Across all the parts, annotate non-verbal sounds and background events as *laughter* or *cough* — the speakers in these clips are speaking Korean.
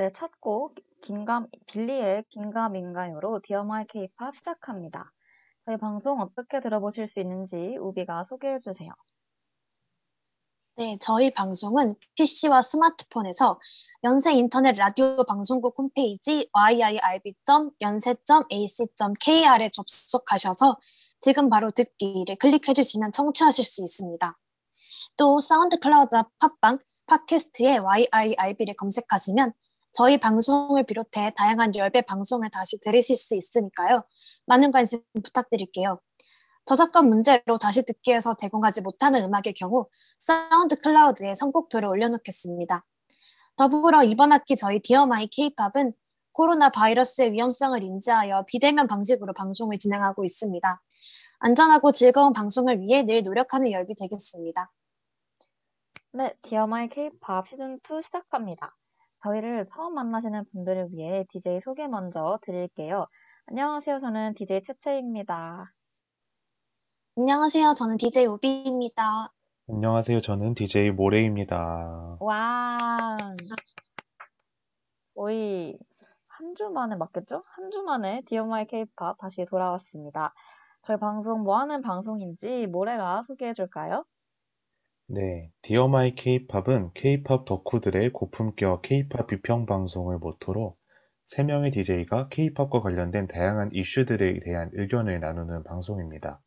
네, 첫 곡, 긴감, 빌리의 긴가민가요로 Dear My K-pop 시작합니다. 저희 방송 어떻게 들어보실 수 있는지 우비가 소개해 주세요. 네, 저희 방송은 PC와 스마트폰에서 연세 인터넷 라디오 방송국 홈페이지 yirb.yonsei.ac.kr에 접속하셔서 지금 바로 듣기를 클릭해 주시면 청취하실 수 있습니다. 또 SoundCloud 팟빵, 팟캐스트에 YIRB를 검색하시면 저희 방송을 비롯해 다양한 열배 방송을 다시 들으실 수 있으니까요. 많은 관심 부탁드릴게요. 저작권 문제로 다시 듣기에서 제공하지 못하는 음악의 경우 SoundCloud에 선곡표를 올려놓겠습니다. 더불어 이번 학기 저희 Dear My K-pop은 코로나 바이러스의 위험성을 인지하여 비대면 방식으로 방송을 진행하고 있습니다. 안전하고 즐거운 방송을 위해 늘 노력하는 열비 되겠습니다. 네, Dear My 케이팝 시즌2 시작합니다. 저희를 처음 만나시는 분들을 위해 DJ 소개 먼저 드릴게요. 안녕하세요. 저는 DJ 채채입니다. 안녕하세요. 저는 DJ 우비입니다. 안녕하세요. 저는 DJ 모레입니다. 와. 거의 한 주 만에 맞겠죠? 한 주 만에 Dear My 케이팝 다시 돌아왔습니다. 저희 방송 뭐 하는 방송인지 모레가 소개해 줄까요? 네, Dear My 케이팝은 케이팝 덕후들의 고품격 케이팝 비평 방송을 모토로 3명의 DJ가 케이팝과 관련된 다양한 이슈들에 대한 의견을 나누는 방송입니다.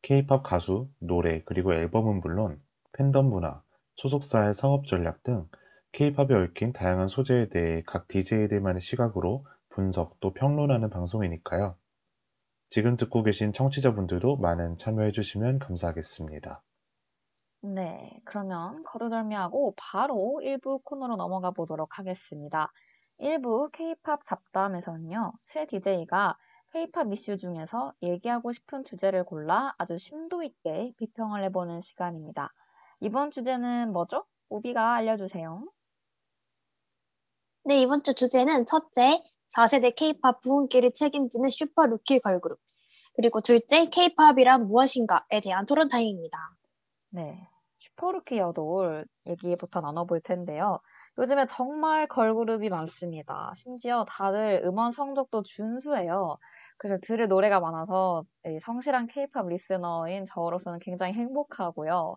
케이팝 가수, 노래, 그리고 앨범은 물론 팬덤 문화, 소속사의 상업 전략 등 케이팝에 얽힌 다양한 소재에 대해 각 DJ들만의 시각으로 분석 또 평론하는 방송이니까요. 지금 듣고 계신 청취자분들도 많은 참여해 주시면 감사하겠습니다. 네, 그러면 거두절미하고 바로 1부 코너로 넘어가 보도록 하겠습니다. 1부 K-팝 잡담에서는요, 새 DJ가 K-팝 이슈 중에서 얘기하고 싶은 주제를 골라 아주 심도 있게 비평을 해보는 시간입니다. 이번 주제는 뭐죠? 우비가 알려주세요. 네, 이번 주 주제는 첫째, 4세대 K-팝 부흥기를 책임지는 슈퍼 루키 걸그룹. 그리고 둘째, K-팝이란 무엇인가에 대한 토론 타임입니다. 네. 슈퍼루키 여돌 얘기부터 나눠볼 텐데요. 요즘에 정말 걸그룹이 많습니다. 심지어 다들 음원 성적도 준수해요. 그래서 들을 노래가 많아서 성실한 케이팝 리스너인 저로서는 굉장히 행복하고요.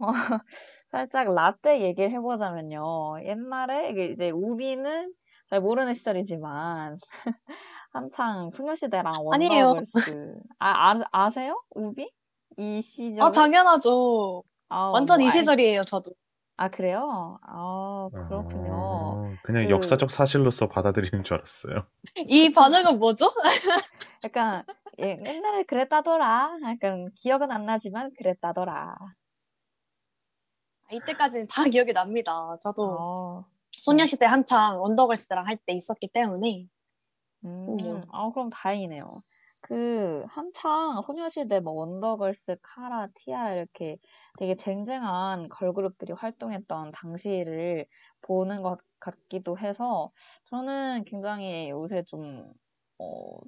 어, *laughs* 살짝 라떼 얘기를 해보자면요. 옛날에 이제 우비는 잘 모르는 시절이지만 *laughs* 한창 소녀시대랑 원더걸스 아, 아 아세요? 우비? 이 시절? 아 당연하죠. 아, 완전 뭐, 이 시절이에요, 저도. 아, 그래요? 아, 그렇군요. 아, 그냥 그... 역사적 사실로서 받아들이는 줄 알았어요. *laughs* 이 반응은 뭐죠? *laughs* 약간, 예, 옛날에 그랬다더라. 약간, 기억은 안 나지만 그랬다더라. 아, 이때까지는 다 기억이 납니다. 저도 어... 소녀시대 한창 원더걸스랑 할 때 있었기 때문에. 음, 음, 아, 그럼 다행이네요. 그 한창 소녀시대 뭐 원더걸스, 카라, 티아라 이렇게 되게 쟁쟁한 걸그룹들이 활동했던 당시를 보는 것 같기도 해서 저는 굉장히 요새 좀 어,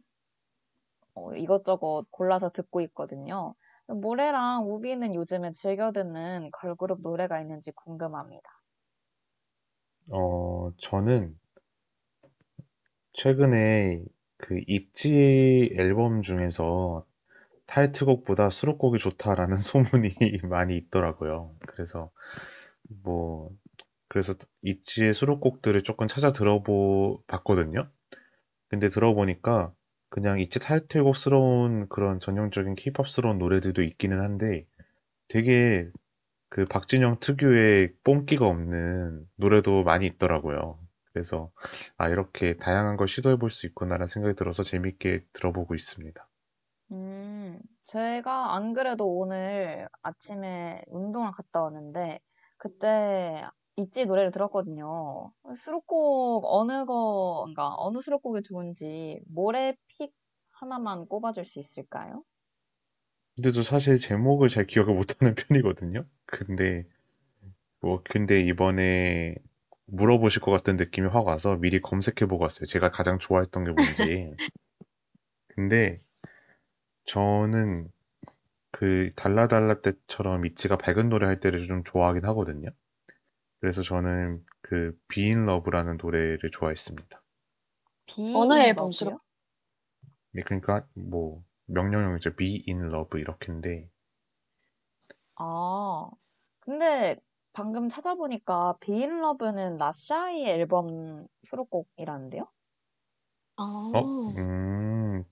어, 이것저것 골라서 듣고 있거든요. 모래랑 우비는 요즘에 즐겨 듣는 걸그룹 노래가 있는지 궁금합니다. 어, 저는 최근에 그 있지 앨범 중에서 타이틀곡보다 수록곡이 좋다라는 *laughs* 소문이 많이 있더라고요. 그래서 뭐 그래서 있지의 수록곡들을 조금 찾아 들어보 봤거든요. 근데 들어보니까 그냥 있지 타이틀곡스러운 그런 전형적인 케이팝스러운 노래들도 있기는 한데 되게 그 박진영 특유의 뽕기가 없는 노래도 많이 있더라고요. 그래서 아 이렇게 다양한 걸 시도해 볼 수 있구나라는 생각이 들어서 재밌게 들어보고 있습니다. 음, 제가 안 그래도 오늘 아침에 운동을 갔다 왔는데 그때 있지 노래를 들었거든요. 수록곡 어느 거, 그러니까 어느 수록곡이 좋은지 모래픽 하나만 꼽아줄 수 있을까요? 근데도 사실 제목을 잘 기억을 못하는 *laughs* 편이거든요. 근데 뭐 근데 이번에 물어보실 것 같은 느낌이 확 와서 미리 검색해보고 왔어요. 제가 가장 좋아했던 게 뭔지. *laughs* 근데 저는 그 달라달라 때처럼 미치가 밝은 노래 할 때를 좀 좋아하긴 하거든요. 그래서 저는 그 Be in Love라는 노래를 좋아했습니다. 비 어느 인 앨범 러브요? 수록? 네, 그러니까 뭐 명령형이죠. Be in Love 이렇게인데 아, 근데 방금 찾아보니까 Be in Love는 나샤이 앨범 수록곡이라는데요? 아, 어? 음,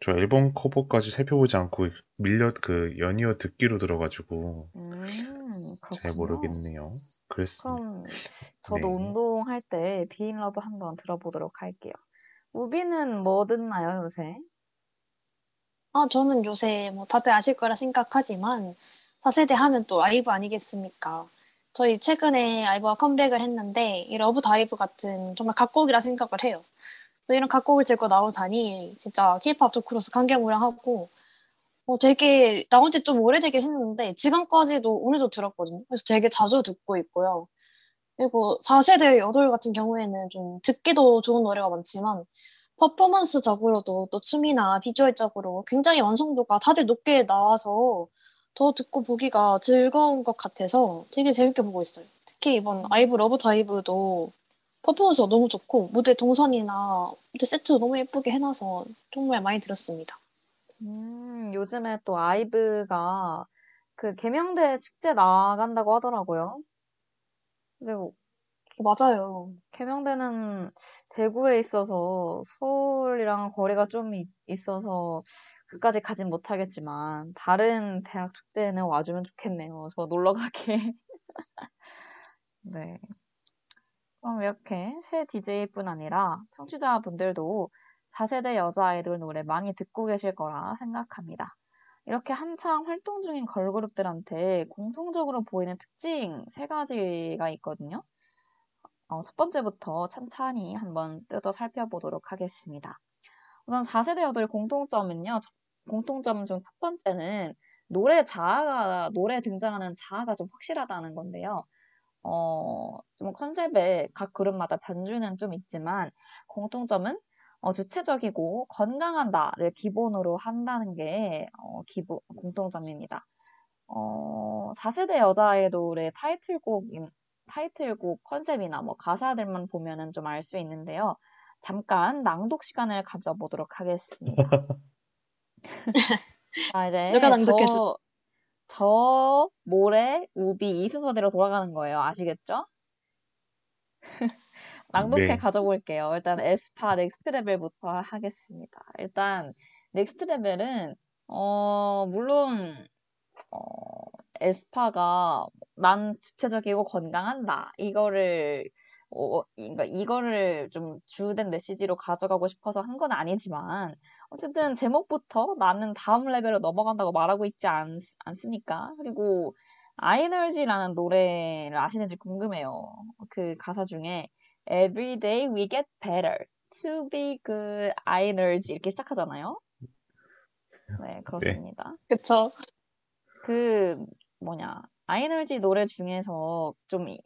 저 앨범 커버까지 살펴보지 않고 밀려 그 연이어 듣기로 들어가지고 음, 잘. 모르겠네요. 그랬습니다. 그럼 저도 네. 운동할 때 Be in Love 한번 들어보도록 할게요. 우비는 뭐 듣나요, 요새? 아, 저는 요새 뭐 다들 아실 거라 생각하지만 4세대 하면 또 아이브 아니겠습니까? 저희 최근에 아이브가 컴백을 했는데 이 Love Dive 같은 정말 갓곡이라 생각을 해요. 또 이런 갓곡을 들고 나오다니 진짜 케이팝 덕후로서 감개무량하고 어, 되게 나온 지 좀 오래되긴 했는데 지금까지도 오늘도 들었거든요. 그래서 되게 자주 듣고 있고요. 그리고 4세대 여돌 같은 경우에는 좀 듣기도 좋은 노래가 많지만 퍼포먼스적으로도 또 춤이나 비주얼적으로 굉장히 완성도가 다들 높게 나와서 더 듣고 보기가 즐거운 것 같아서 되게 재밌게 보고 있어요. 특히 이번 아이브 Love Dive도 퍼포먼스가 너무 좋고 무대 동선이나 무대 세트도 너무 예쁘게 해놔서 정말 많이 들었습니다. 음, 요즘에 또 아이브가 그 계명대 축제 나간다고 하더라고요. 그리고 맞아요. 계명대는 대구에 있어서 서울이랑 거리가 좀 이- 있어서 그까지 가진 못하겠지만 다른 대학 축제에는 와주면 좋겠네요. 저 놀러 가게. *laughs* 네. 그럼 이렇게 새 DJ뿐 아니라 청취자분들도 4세대 여자 아이돌 노래 많이 듣고 계실 거라 생각합니다. 이렇게 한창 활동 중인 걸그룹들한테 공통적으로 보이는 특징 세 가지가 있거든요. 어, 첫 번째부터 찬찬히 한번 뜯어 살펴보도록 하겠습니다. 우선 4세대 여돌의 공통점은요. 첫- 공통점 중첫 번째는 노래 자아가, 노래에 등장하는 자아가 좀 확실하다는 건데요. 어, 좀 컨셉에 각 그룹마다 변주는 좀 있지만 공통점은 어, 주체적이고 건강한다를 기본으로 한다는 게 어, 기본 공통점입니다. 어, 4세대 여자 아이돌의 타이틀곡 타이틀곡 컨셉이나 뭐 가사들만 보면은 좀 알 수 있는데요. 잠깐 낭독 시간을 가져보도록 하겠습니다. *laughs* 자, 이제 누가 낭독해줘? 저, 저, 모래, 우비 이 순서대로 돌아가는 거예요. 아시겠죠? *laughs* 낭독회 네. 가져볼게요. 일단 에스파 Next Level부터 하겠습니다. 일단 Next Level은 어 물론 어 에스파가 난 주체적이고 건강한다 이거를 어, 그러니까 이거를 좀 주된 메시지로 가져가고 싶어서 한 건 아니지만 어쨌든 제목부터 나는 다음 레벨로 넘어간다고 말하고 있지 않, 않습니까? 그리고 아이널지라는 노래를 아시는지 궁금해요. 그 가사 중에 Every day we get better to be good 아이널지 이렇게 시작하잖아요. 네, 그렇습니다. 그쵸? 그 뭐냐 아이널지 노래 중에서 좀 이-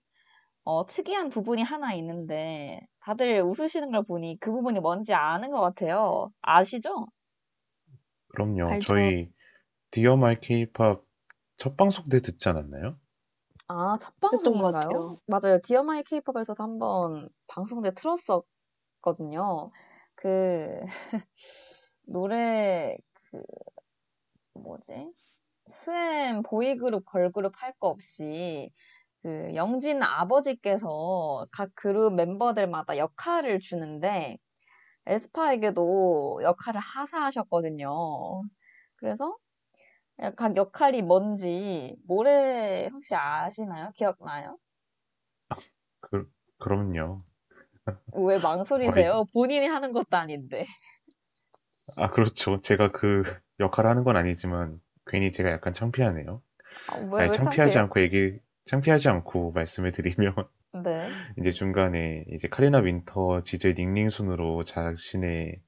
어, 특이한 부분이 하나 있는데 다들 웃으시는 걸 보니 그 부분이 뭔지 아는 것 같아요. 아시죠? 그럼요. 알죠. 저희 Dear My 케이팝 첫 방송 때 듣지 않았나요? 아, 첫 방송인가요? 맞아요. Dear My 케이팝에서도 한번 방송 때 틀었었거든요. 그 *laughs* 노래 그 뭐지? 스엠 보이그룹 걸그룹 할 거 없이 그 영진 아버지께서 각 그룹 멤버들마다 역할을 주는데 에스파에게도 역할을 하사하셨거든요. 그래서 각 역할이 뭔지 모래 혹시 아시나요? 기억나요? 그, 그럼요. 왜 망설이세요? 본인이 하는 것도 아닌데. 아, 그렇죠. 제가 그 역할을 하는 건 아니지만 괜히 제가 약간 창피하네요. 아, 왜, 아니, 왜 창피하지 창피해요? 않고 얘기, 창피하지 않고 *laughs* 말씀을 드리면 네. 이제 중간에 이제 카리나 윈터 지젤 닝닝 순으로 자신의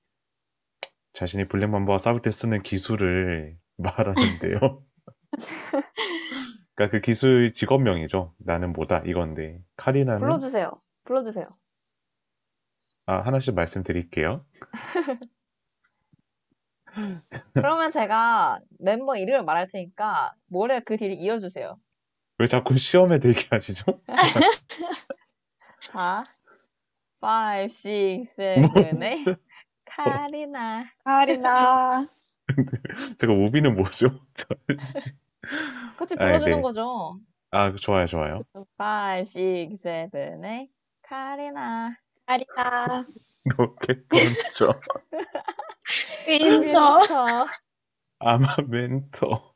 자신의 블랙맘바와 싸울 때 쓰는 기술을 *laughs* 말하는데요. *laughs* 그러니까 그 기술 직업명이죠. 나는 뭐다 이건데 카리나는 불러주세요. 불러주세요. 아, 하나씩 말씀드릴게요. 그러면 제가 멤버 이름을 말할 테니까 모레 그 뒤를 이어주세요. 왜 자꾸 시험에 들게 하시죠? 자, 5, 6, 7, 8. 카리나. 카리나. 제가 우비는 뭐죠? 저- 같이 아, 불러주는 네. 거죠. 아, 좋아요, 좋아요. 5, 6, 7, 8. 카리나. 카리나. Rocket puncher, 윈터. 윈터. 아마 멘토,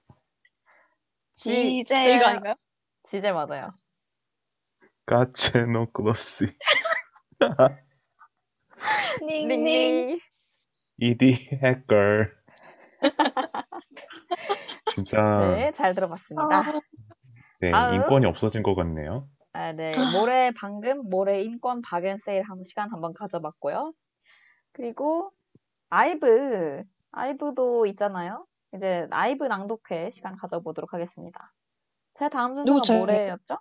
지젤 이거 아닌가요? 지젤 맞아요. 까체노 크로시, 닝닝. 이디 해कर. 진짜 네, 잘 들어봤습니다. 아, 네, 다음. 인권이 없어진 것 같네요. 아, 네. 모레 방금 모레 인권 박앤 세일 한 시간 한번 가져봤고요. 그리고 아이브, 아이브도 있잖아요. 이제 아이브 낭독회 시간 가져보도록 하겠습니다. 제 다음 누구 순서가 저요? 모레였죠?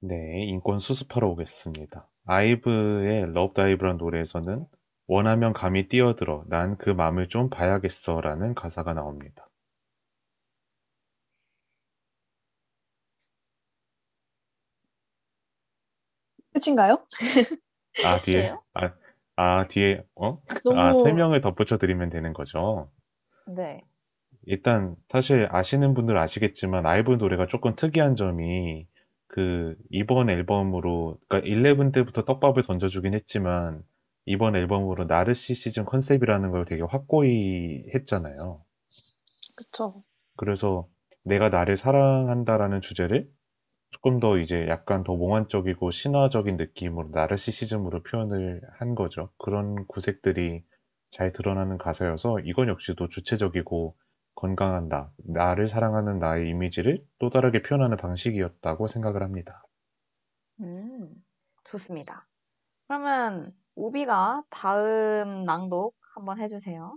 네, 인권 수습하러 오겠습니다. 아이브의 Love Dive란 노래에서는 원하면 감히 뛰어들어. 난 그 맘을 좀 봐야겠어. 라는 가사가 나옵니다. 끝인가요? 아, *laughs* 뒤에, 끝이에요? 아, 아, 뒤에, 어? 너무 아, 설명을 덧붙여 드리면 되는 거죠. 네. 일단, 사실 아시는 분들 아시겠지만, 아이브 노래가 조금 특이한 점이, 그, 이번 앨범으로, 그러니까 11 때부터 떡밥을 던져주긴 했지만, 이번 앨범으로 나르시시즘 컨셉이라는 걸 되게 확고히 했잖아요. 그쵸. 그래서 내가 나를 사랑한다라는 주제를 조금 더 이제 약간 더 몽환적이고 신화적인 느낌으로 나르시시즘으로 표현을 한 거죠. 그런 구색들이 잘 드러나는 가사여서 이건 역시도 주체적이고 건강한 나, 나를 사랑하는 나의 이미지를 또 다르게 표현하는 방식이었다고 생각을 합니다. 음, 좋습니다. 그러면 우비가 다음 낭독 한번 해주세요.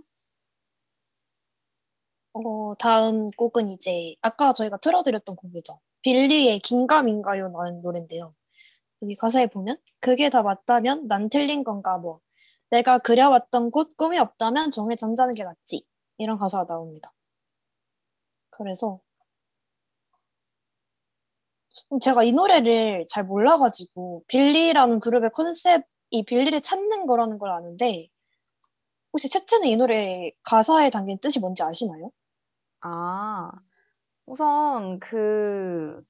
어, 다음 곡은 이제 아까 저희가 틀어드렸던 곡이죠. 빌리의 긴가민가요 라는 노래인데요. 여기 가사에 보면 그게 다 맞다면 난 틀린 건가 뭐 내가 그려왔던 곳 꿈이 없다면 종일 잠자는 게 낫지 이런 가사가 나옵니다. 그래서 제가 이 노래를 잘 몰라가지고 빌리라는 그룹의 컨셉이 빌리를 찾는 거라는 걸 아는데 혹시 채채는 이 노래 가사에 담긴 뜻이 뭔지 아시나요? 아, 우선 그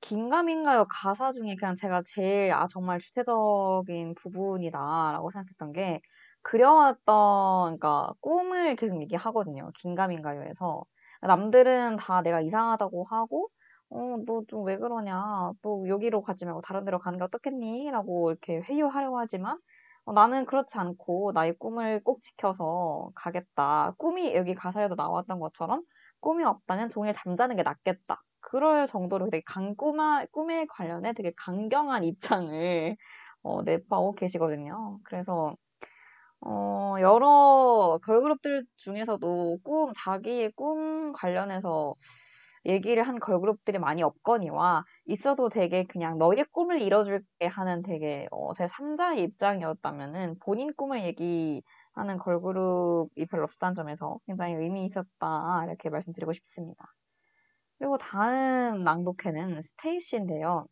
긴가민가요 가사 중에 그냥 제가 제일 아 정말 주체적인 부분이다라고 생각했던 게 그려왔던 그러니까 꿈을 계속 얘기하거든요. 긴가민가요에서 남들은 다 내가 이상하다고 하고 어, 너 좀 왜 그러냐? 너 여기로 가지 말고 다른 데로 가는 게 어떻겠니? 라고 이렇게 회유하려고 하지만 어, 나는 그렇지 않고 나의 꿈을 꼭 지켜서 가겠다. 꿈이 여기 가사에도 나왔던 것처럼 꿈이 없다면 종일 잠자는 게 낫겠다. 그럴 정도로 되게 강꿈아, 꿈에 관련해 되게 강경한 입장을 어, 내빠오 계시거든요. 그래서 어, 여러 걸그룹들 중에서도 꿈, 자기의 꿈 관련해서 얘기를 한 걸그룹들이 많이 없거니와 있어도 되게 그냥 너의 꿈을 이뤄줄게 하는 되게 어, 제 3자의 입장이었다면은 본인 꿈을 얘기하는 걸그룹이 별로 없었다는 점에서 굉장히 의미 있었다 이렇게 말씀드리고 싶습니다. 그리고 다음 낭독회는 스테이시인데요.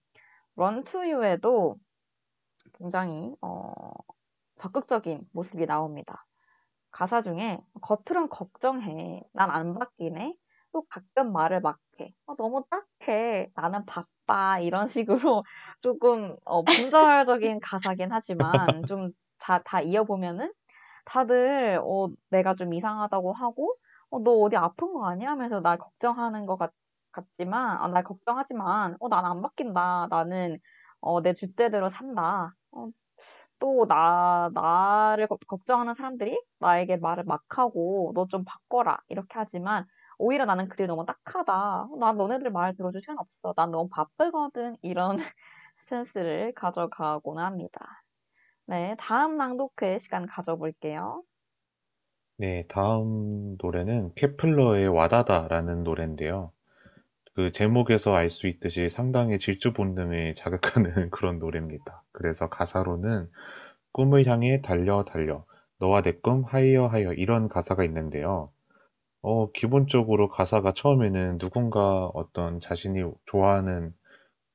런투 유에도 굉장히 어, 적극적인 모습이 나옵니다. 가사 중에 겉으론 걱정해. 난 안 바뀌네. 또 가끔 말을 막 해. 어, 너무 딱해. 나는 바빠. 이런 식으로 *laughs* 조금 어, 분절적인 가사긴 하지만 좀 다 이어보면은 다들 어, 내가 좀 이상하다고 하고 어, 너 어디 아픈 거 아니야? 하면서 날 걱정하는 것 같, 같지만 아, 날 걱정하지만 어, 난 안 바뀐다. 나는 어, 내 줏대대로 산다. 어, 또 나, 나를 걱- 걱정하는 사람들이 나에게 말을 막 하고 너 좀 바꿔라 이렇게 하지만 오히려 나는 그들이 너무 딱하다. 난 너네들 말 들어줄 시간 없어. 난 너무 바쁘거든. 이런 *laughs* 센스를 가져가곤 합니다. 네, 다음 낭독회 시간 가져볼게요. 네, 다음 노래는 케플러의 와다다라는 노래인데요. 그 제목에서 알 수 있듯이 상당히 질주 본능을 자극하는 *laughs* 그런 노래입니다. 그래서 가사로는 꿈을 향해 달려 달려 너와 내 꿈 하이어 하이어 이런 가사가 있는데요. 어, 기본적으로 가사가 처음에는 누군가 어떤 자신이 좋아하는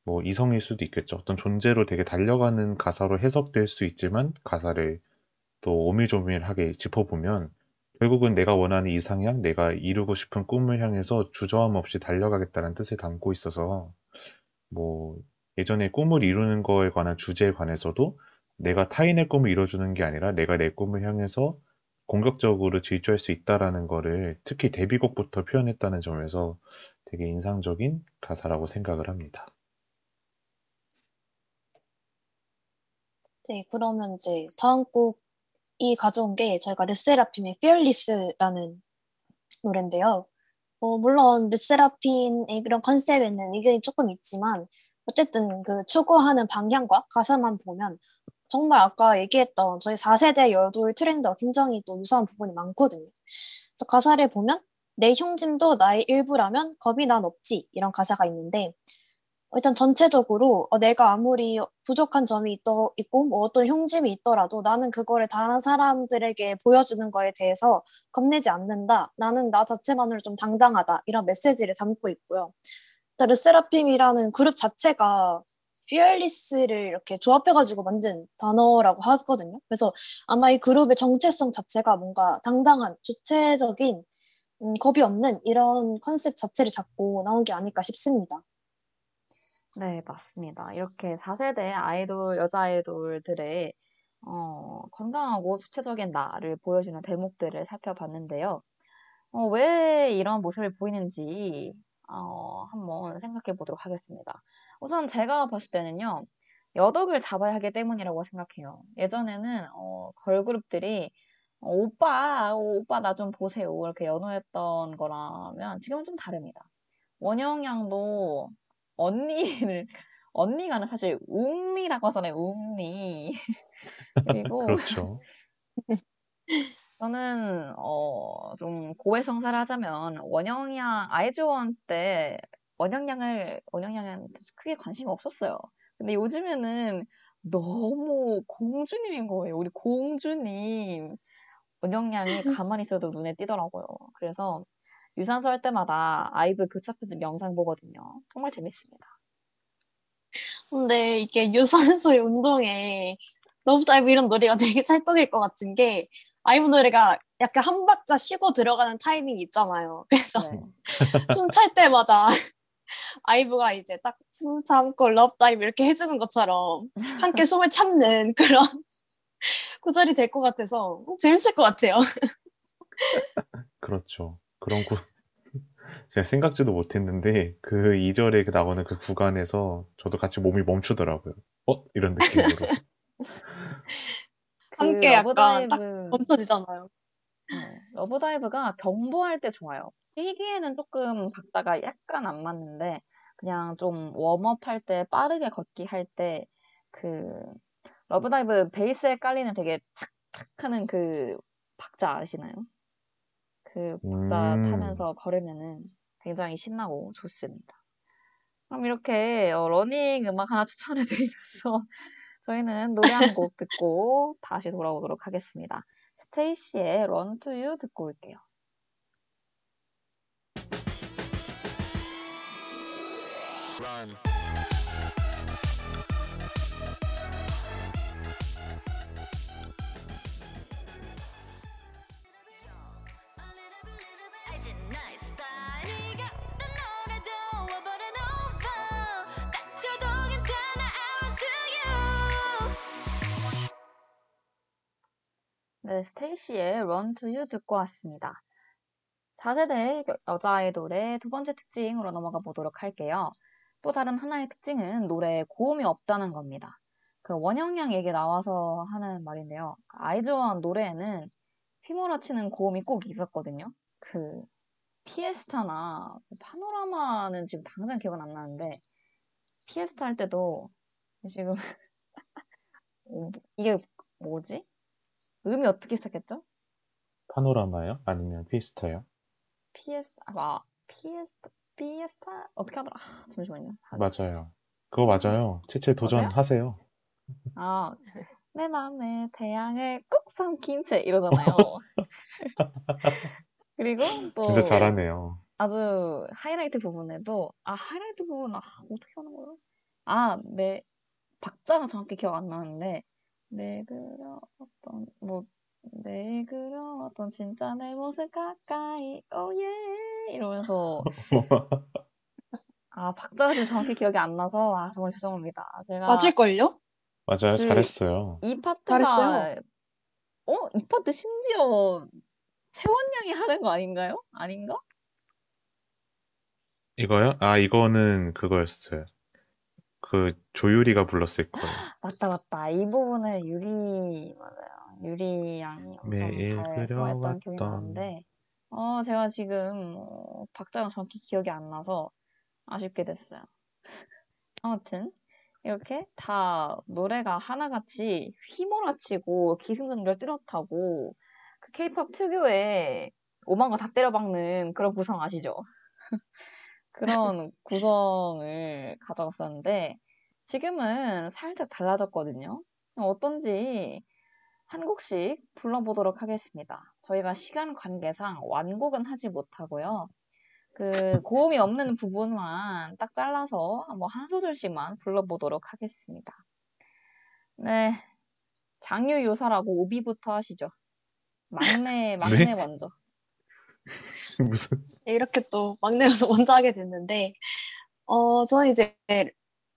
뭐 이성일 수도 있겠죠. 어떤 존재로 되게 달려가는 가사로 해석될 수 있지만 가사를 또 오밀조밀하게 짚어보면 결국은 내가 원하는 이상향, 내가 이루고 싶은 꿈을 향해서 주저함 없이 달려가겠다는 뜻을 담고 있어서 뭐 예전에 꿈을 이루는 거에 관한 주제에 관해서도 내가 타인의 꿈을 이뤄주는 게 아니라 내가 내 꿈을 향해서 공격적으로 질주할 수 있다라는 거를 특히 데뷔곡부터 표현했다는 점에서 되게 인상적인 가사라고 생각을 합니다. 네, 그러면 이제 다음 곡 이 가져온 게 저희가 르세라핌의 Fearless라는 노래인데요. 어, 물론 르세라핌의 그런 컨셉에는 의견이 조금 있지만 어쨌든 그 추구하는 방향과 가사만 보면 정말 아까 얘기했던 저희 4세대 여돌 트렌드와 굉장히 또 유사한 부분이 많거든요. 그래서 가사를 보면 내 흉짐도 나의 일부라면 겁이 난 없지 이런 가사가 있는데 일단 전체적으로 어, 내가 아무리 부족한 점이 있더, 있고 뭐 어떤 흉짐이 있더라도 나는 그거를 다른 사람들에게 보여주는 거에 대해서 겁내지 않는다. 나는 나 자체만으로 좀 당당하다. 이런 메시지를 담고 있고요. 르세라핌이라는 그룹 자체가 fearless를 이렇게 조합해가지고 만든 단어라고 하거든요. 그래서 아마 이 그룹의 정체성 자체가 뭔가 당당한 주체적인 음, 겁이 없는 이런 컨셉 자체를 잡고 나온 게 아닐까 싶습니다. 네, 맞습니다. 이렇게 4세대 아이돌, 여자 아이돌들의 어, 건강하고 주체적인 나를 보여주는 대목들을 살펴봤는데요. 어, 왜 이런 모습을 보이는지 어, 한번 생각해 보도록 하겠습니다. 우선 제가 봤을 때는요, 여덕을 잡아야 하기 때문이라고 생각해요. 예전에는 어, 걸그룹들이 어, 오빠, 오빠 나 좀 보세요. 이렇게 연호했던 거라면 지금은 좀 다릅니다. 원영 양도 언니를 언니가는 사실 웅리라고 하잖아요. 웅리. *laughs* 그리고 그렇죠. 저는 어, 좀 고해성사를 하자면 원영양 아이즈원 때 원영양을 원영양한테 크게 관심이 없었어요. 근데 요즘에는 너무 공주님인 거예요. 우리 공주님 원영양이 가만히 있어도 눈에 띄더라고요. 그래서 유산소 할 때마다 아이브 교차 편집 영상 보거든요. 정말 재밌습니다. 근데 이게 유산소의 운동에 Love Dive 이런 노래가 되게 찰떡일 것 같은 게 아이브 노래가 약간 한 박자 쉬고 들어가는 타이밍이 있잖아요. 그래서 네. *laughs* 숨찰 때마다 아이브가 이제 딱 숨 참고 Love Dive 이렇게 해주는 것처럼 함께 *laughs* 숨을 참는 그런 구절이 될 것 같아서 재밌을 것 같아요. 그렇죠. 그런 구, *laughs* 제가 생각지도 못했는데 그 2절에 나오는 그 구간에서 저도 같이 몸이 멈추더라고요. 어? 이런 느낌으로. *laughs* 함께 약간 딱 Love Dive 멈춰지잖아요. 네, Love Dive가 경보할 때 좋아요. 뛰기에는 조금 박자가 약간 안 맞는데 그냥 좀 warm-up 할 때 빠르게 걷기 할 때 그 Love Dive 베이스에 깔리는 되게 착착 하는 그 박자 아시나요? 그 박자 음. 타면서 걸으면은 굉장히 신나고 좋습니다. 그럼 이렇게 어, 러닝 음악 하나 추천해 드리면서 *laughs* 저희는 노래 한 곡 듣고 다시 돌아오도록 하겠습니다. 스테이시의 Run to You 듣고 올게요. 이 네, 스테이시의 Run to You 듣고 왔습니다. 4세대 여자 아이돌의 두 번째 특징으로 넘어가 보도록 할게요. 또 다른 하나의 특징은 노래에 고음이 없다는 겁니다. 그 얘기 나와서 하는 말인데요. 아이즈원 노래에는 휘몰아치는 고음이 꼭 있었거든요. 그 피에스타나 파노라마는 지금 당장 기억은 안 나는데 피에스타 할 때도 지금 *laughs* 어, 이게 뭐지? 음이 어떻게 시작했죠? 파노라마요? 아니면 피스타요? 피에스타, 아, 피에스타, 피에스타? 어떻게 하더라? 아, 잠시만요. 아, 맞아요. 그거 맞아요. 채채 도전하세요. 아, 내 맘에 태양을 꼭 삼킨 채 이러잖아요. *laughs* 그리고 또 진짜 잘하네요. 아주 하이라이트 부분에도 아 하이라이트 부분 아 어떻게 하는 거야? 아매 박자가 정확히 기억 안 나는데 내 그려왔던 뭐내 그려왔던 진짜 내 모습 가까이 오예 이러면서 *laughs* 아 박자가 지금 정확히 기억이 안 나서 아 정말 죄송합니다. 제가 맞을걸요? 맞아요. 그- 잘했어요. 이 파트가 잘했어요. 어? 이 파트 심지어 채원 양이 하는 거 아닌가요? 아닌가? 이거요? 아, 이거는 그거였어요. 그 조유리가 불렀을 거예요. 맞다 맞다 이 부분을 유리 맞아요 유리 양이 엄청 매일 잘 좋아했던 기억이 그려왔던. 나는데 어 제가 지금 어, 박자가 정확히 기억이 안 나서 아쉽게 됐어요. *laughs* 아무튼 이렇게 다 노래가 하나같이 휘몰아치고 기승전결 뚜렷하고 그 케이팝 특유의 오만 거 다 때려박는 그런 구성 아시죠? *laughs* 그런 구성을 가져갔었는데 지금은 살짝 달라졌거든요. 어떤지 한 곡씩 불러보도록 하겠습니다. 저희가 시간 관계상 완곡은 하지 못하고요. 그 고음이 없는 부분만 딱 잘라서 뭐한 소절씩만 불러보도록 하겠습니다. 네, 장유유서라고 우비부터 하시죠. 막내 막내 먼저. *laughs* 무슨 이렇게 또 막내여서 *laughs* 먼저 하게 됐는데, 어, 저는 이제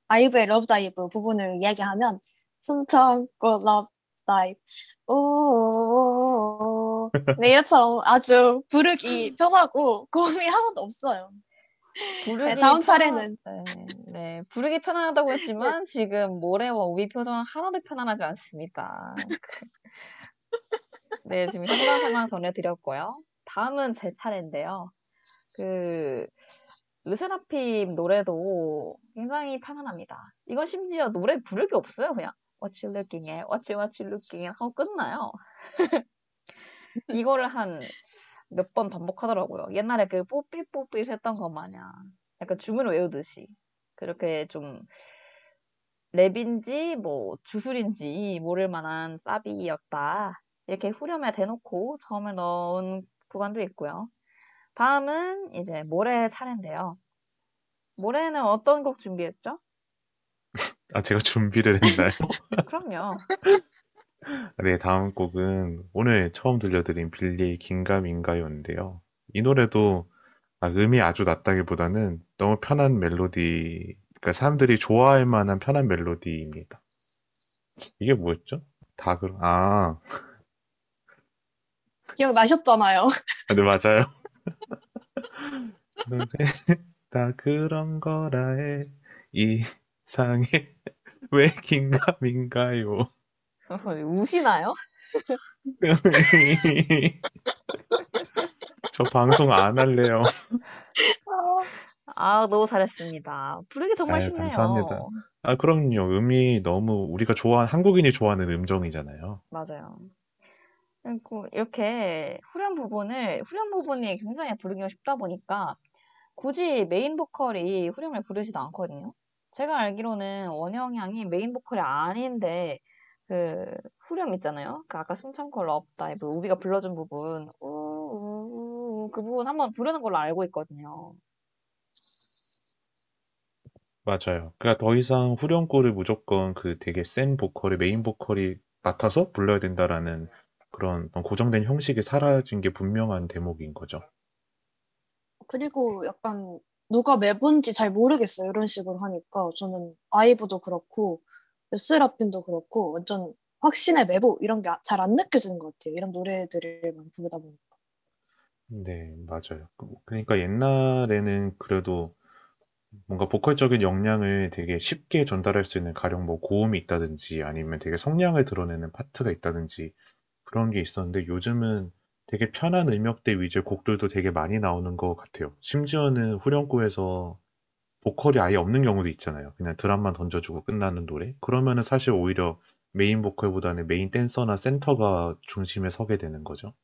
아이브의 Love Dive 부분을 이야기하면, 숨참고 Love Dive, 오, 네, 이처럼 아주 부르기 *laughs* 편하고 고음이 하나도 없어요. 부르기 네, 다음 차례는. 네, 네, 부르기 편안하다고 했지만 지금 모래와 오비 표정은 하나도 편안하지 않습니다. 네, 지금 현장 상황 전해드렸고요. 다음은 제 차례인데요. 그 르세라핌 노래도 굉장히 편안합니다. 이건 심지어 노래 부르기 없어요. 그냥 What you looking at, what you what you looking at 하고 끝나요. *laughs* 이거를 한 몇 번 반복하더라고요. 옛날에 그 뽀삐뽀삐 했던 것 마냥 약간 주문을 외우듯이 그렇게 좀 랩인지 뭐 주술인지 모를 만한 사비였다. 이렇게 후렴에 대놓고 점을 넣은 구간도 있고요. 다음은 이제 모래 차례인데요. 모래는 어떤 곡 준비했죠? *laughs* 아, 제가 준비를 했나요? *laughs* 그럼요. 네, 다음 곡은 오늘 처음 들려드린 빌리의 긴가민가요인데요. 이 노래도 아, 음이 아주 낮다기보다는 너무 편한 멜로디, 그러니까 사람들이 좋아할 만한 편한 멜로디입니다. 이게 뭐였죠? 다 그런, 아, 기억나셨잖아요. *laughs* 아, 네, 맞아요. *laughs* 노래 다 그런 거라 해 이상해 왜 긴가민가요? 우시나요? *laughs* 저 방송 안 할래요. 아, 너무 잘했습니다. 부르기 정말 아유, 쉽네요. 감사합니다. 아, 그럼요. 음이 너무 우리가 좋아하는, 한국인이 좋아하는 음정이잖아요. 맞아요. 그리고 이렇게 후렴 부분을, 후렴 부분이 굉장히 부르기가 쉽다 보니까 굳이 메인 보컬이 후렴을 부르지도 않거든요. 제가 알기로는 원영 양이 메인 보컬이 아닌데 그 후렴 있잖아요. 그 아까 숨 참고 Love Dive 우비가 불러준 부분 그 부분 한번 부르는 걸로 알고 있거든요. 맞아요. 그러니까 더 이상 후렴구를 무조건 그 되게 센 보컬의 메인 보컬이 맡아서 불러야 된다라는 그런 어떤 고정된 형식이 사라진 게 분명한 대목인 거죠. 그리고 약간 누가 메본지 잘 모르겠어요. 이런 식으로 하니까. 저는 아이브도 그렇고, 르세라핌도 그렇고, 완전 확신의 매보 이런 게 잘 안 느껴지는 것 같아요. 이런 노래들을 많이 부르다 보니까. 네, 맞아요. 그- 그러니까 옛날에는 그래도 뭔가 보컬적인 역량을 되게 쉽게 전달할 수 있는 가령 뭐 고음이 있다든지 아니면 되게 성량을 드러내는 파트가 있다든지 그런 게 있었는데 요즘은 되게 편한 음역대 위주의 곡들도 되게 많이 나오는 것 같아요. 심지어는 후렴구에서 보컬이 아예 없는 경우도 있잖아요. 그냥 드럼만 던져주고 끝나는 노래. 그러면은 사실 오히려 메인 보컬보다는 메인 댄서나 센터가 중심에 서게 되는 거죠.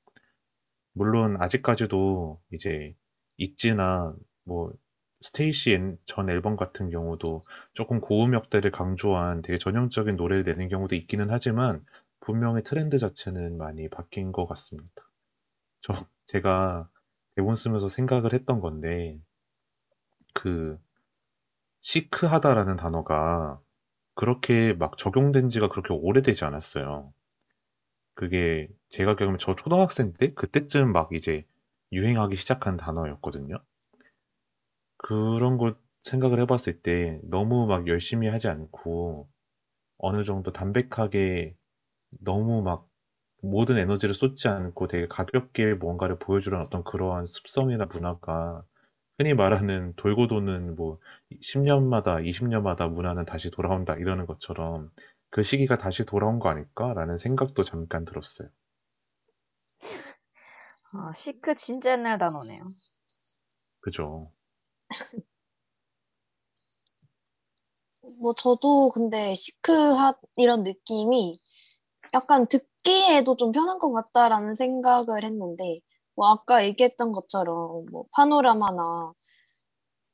물론 아직까지도 이제 ITZY나 뭐 스테이시 앤- 전 앨범 같은 경우도 조금 고음역대를 강조한 되게 전형적인 노래를 내는 경우도 있기는 하지만 분명히 트렌드 자체는 많이 바뀐 것 같습니다. 저 제가 대본 쓰면서 생각을 했던 건데, 그, 시크하다라는 단어가 그렇게 막 적용된 지가 그렇게 오래되지 않았어요. 그게 제가 기억하면 저 초등학생 때 그때쯤 막 이제 유행하기 시작한 단어였거든요. 그런 걸 생각을 해봤을 때 너무 막 열심히 하지 않고 어느 정도 담백하게 너무 막 모든 에너지를 쏟지 않고 되게 가볍게 뭔가를 보여주는 어떤 그러한 습성이나 문화가 흔히 말하는 돌고 도는 뭐 10년마다 20년마다 문화는 다시 돌아온다 이러는 것처럼 그 시기가 다시 돌아온 거 아닐까라는 생각도 잠깐 들었어요. 아, 시크 진짜 옛날 단어네요. 그죠? *laughs* 뭐 저도 근데 시크한 이런 느낌이 약간 듣기에도 좀 편한 것 같다라는 생각을 했는데 뭐 아까 얘기했던 것처럼 뭐 파노라마나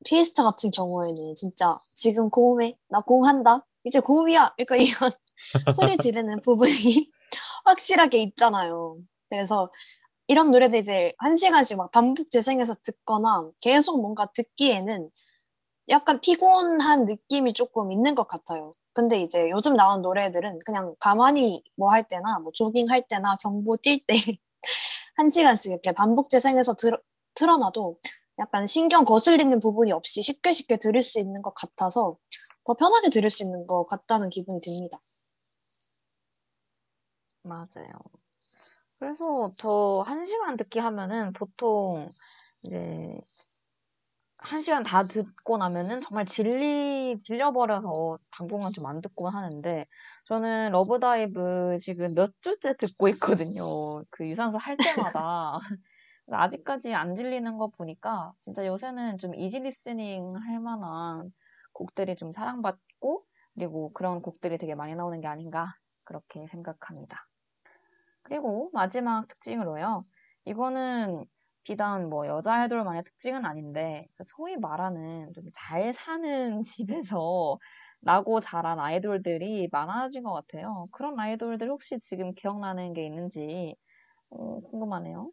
피에스타 같은 경우에는 진짜 지금 고음해 나 고음한다 이제 고음이야 그러니까 이런 *laughs* 소리 지르는 부분이 *laughs* 확실하게 있잖아요. 그래서 이런 노래들 이제 한 시간씩 막 반복 재생해서 듣거나 계속 뭔가 듣기에는 약간 피곤한 느낌이 조금 있는 것 같아요. 근데 이제 요즘 나온 노래들은 그냥 가만히 뭐 할 때나 뭐 조깅 할 때나 경보 뛸 때 *laughs* 한 시간씩 이렇게 반복 재생해서 들, 틀어놔도 약간 신경 거슬리는 부분이 없이 쉽게 쉽게 들을 수 있는 것 같아서 더 편하게 들을 수 있는 것 같다는 기분이 듭니다. 맞아요. 그래서 저 한 시간 듣기 하면은 보통 이제 한 시간 다 듣고 나면은 정말 질리, 질려버려서 당분간 좀 안 듣곤 하는데 저는 Love Dive 지금 몇 주째 듣고 있거든요. 그 유산소 할 때마다. *laughs* 아직까지 안 질리는 거 보니까 진짜 요새는 좀 easy listening 할 만한 곡들이 좀 사랑받고 그리고 그런 곡들이 되게 많이 나오는 게 아닌가 그렇게 생각합니다. 그리고 마지막 특징으로요. 이거는 비단 뭐 여자 아이돌만의 특징은 아닌데 그 소위 말하는 좀 잘 사는 *laughs* 집에서 나고 자란 아이돌들이 많아진 것 같아요. 그런 아이돌들 혹시 지금 기억나는 게 있는지 어, 궁금하네요.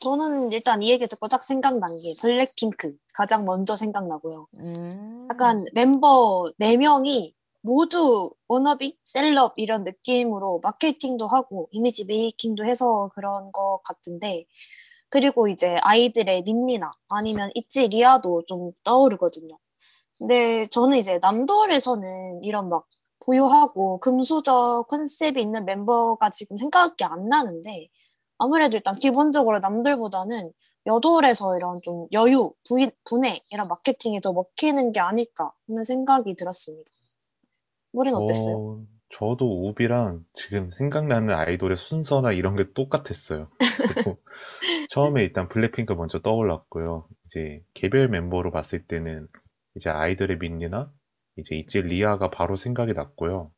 저는 일단 이 얘기 듣고 딱 생각난 게 블랙핑크 가장 먼저 생각나고요. 음, 약간 멤버 4명이 모두 워너비, 셀럽 이런 느낌으로 마케팅도 하고 이미지 메이킹도 해서 그런 것 같은데 그리고 이제 아이들의 림니나 아니면 있지 리아도 좀 떠오르거든요. 근데 저는 이제 남돌에서는 이런 막 부유하고 금수저 컨셉이 있는 멤버가 지금 생각이 안 나는데 아무래도 일단 기본적으로 남들보다는 여돌에서 이런 좀 여유, 부, 분해 이런 마케팅이 더 먹히는 게 아닐까 하는 생각이 들었습니다. 우린 어땠어요? 저, 저도 우비랑 지금 생각나는 아이돌의 순서나 이런 게 똑같았어요. 그리고 *laughs* 처음에 일단 블랙핑크 먼저 떠올랐고요. 이제 개별 멤버로 봤을 때는 이제 아이들의 민니나 이제 있지 리아가 바로 생각이 났고요.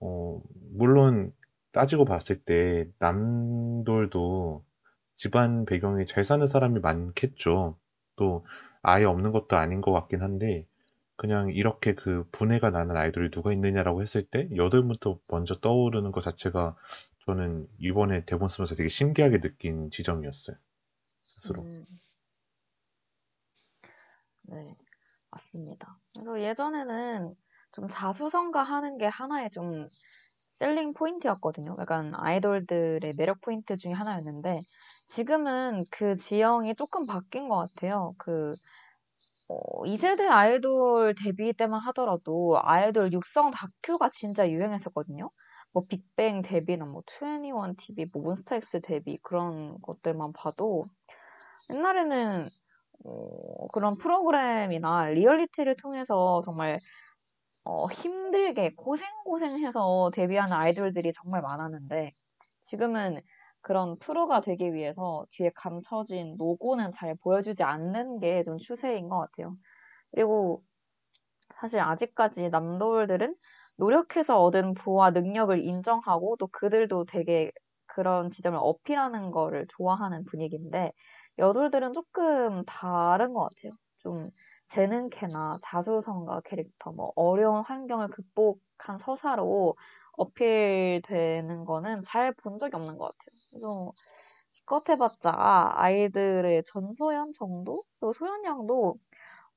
어, 물론 따지고 봤을 때 남돌도 집안 배경이 잘 사는 사람이 많겠죠. 또 아예 없는 것도 아닌 것 같긴 한데 그냥 이렇게 그 분해가 나는 아이돌이 누가 있느냐라고 했을 때 여덟부터 먼저 떠오르는 것 자체가 저는 이번에 대본 쓰면서 되게 신기하게 느낀 지점이었어요. 스스로. 음, 네, 맞습니다. 그래서 예전에는 좀 자수성가 하는 게 하나의 좀 셀링 포인트였거든요. 약간 아이돌들의 매력 포인트 중에 하나였는데 지금은 그 지형이 조금 바뀐 것 같아요. 그 어, 2세대 아이돌 데뷔 때만 하더라도 아이돌 육성 다큐가 진짜 유행했었거든요. 뭐 빅뱅 데뷔나 뭐 2NE1 TV, 뭐 몬스타엑스 데뷔 그런 것들만 봐도 옛날에는 어, 그런 프로그램이나 리얼리티를 통해서 정말 어, 힘들게 고생고생해서 데뷔하는 아이돌들이 정말 많았는데 지금은 그런 프로가 되기 위해서 뒤에 감춰진 노고는 잘 보여주지 않는 게 좀 추세인 것 같아요. 그리고 사실 아직까지 남돌들은 노력해서 얻은 부와 능력을 인정하고 또 그들도 되게 그런 지점을 어필하는 거를 좋아하는 분위기인데 여돌들은 조금 다른 것 같아요. 좀 재능캐나 자수성가 캐릭터, 뭐 어려운 환경을 극복한 서사로 어필되는 거는 잘 본 적이 없는 것 같아요. 그래서 기껏 해봤자 아이들의 전소연 정도? 그리고 소연 양도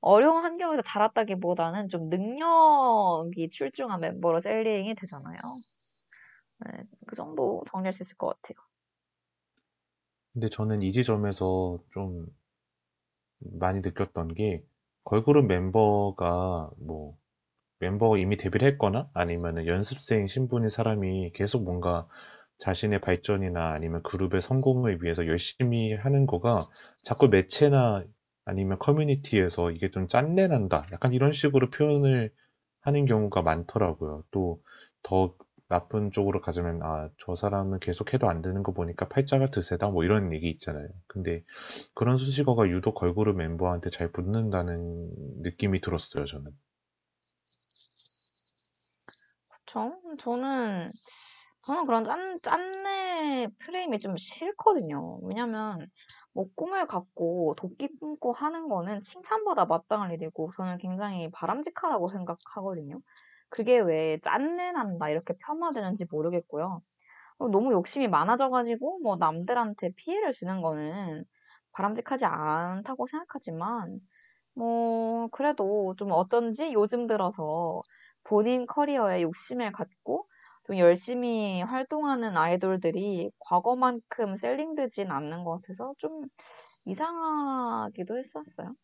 어려운 환경에서 자랐다기보다는 좀 능력이 출중한 멤버로 셀링이 되잖아요. 네, 그 정도 정리할 수 있을 것 같아요. 근데 저는 이 지점에서 좀 많이 느꼈던 게 걸그룹 멤버가 뭐 멤버가 이미 데뷔를 했거나 아니면은 연습생 신분인 사람이 계속 뭔가 자신의 발전이나 아니면 그룹의 성공을 위해서 열심히 하는 거가 자꾸 매체나 아니면 커뮤니티에서 이게 좀 짠내 난다. 약간 이런 식으로 표현을 하는 경우가 많더라고요. 또 더 나쁜 쪽으로 가자면 아, 저 사람은 계속 해도 안 되는 거 보니까 팔자가 드세다. 뭐 이런 얘기 있잖아요. 근데 그런 수식어가 유독 걸그룹 멤버한테 잘 붙는다는 느낌이 들었어요, 저는. 그쵸? 저는, 저는 그런 짠, 짠내 프레임이 좀 싫거든요. 왜냐면, 뭐, 꿈을 갖고 도끼 꿈고 하는 거는 칭찬받아 마땅할 일이고, 저는 굉장히 바람직하다고 생각하거든요. 그게 왜 짠내 난다, 이렇게 폄하되는지 모르겠고요. 어, 너무 욕심이 많아져가지고, 뭐, 남들한테 피해를 주는 거는 바람직하지 않다고 생각하지만, 뭐, 그래도 좀 어쩐지 요즘 들어서 본인 커리어에 욕심을 갖고 좀 열심히 활동하는 아이돌들이 과거만큼 셀링되진 않는 것 같아서 좀 이상하기도 했었어요.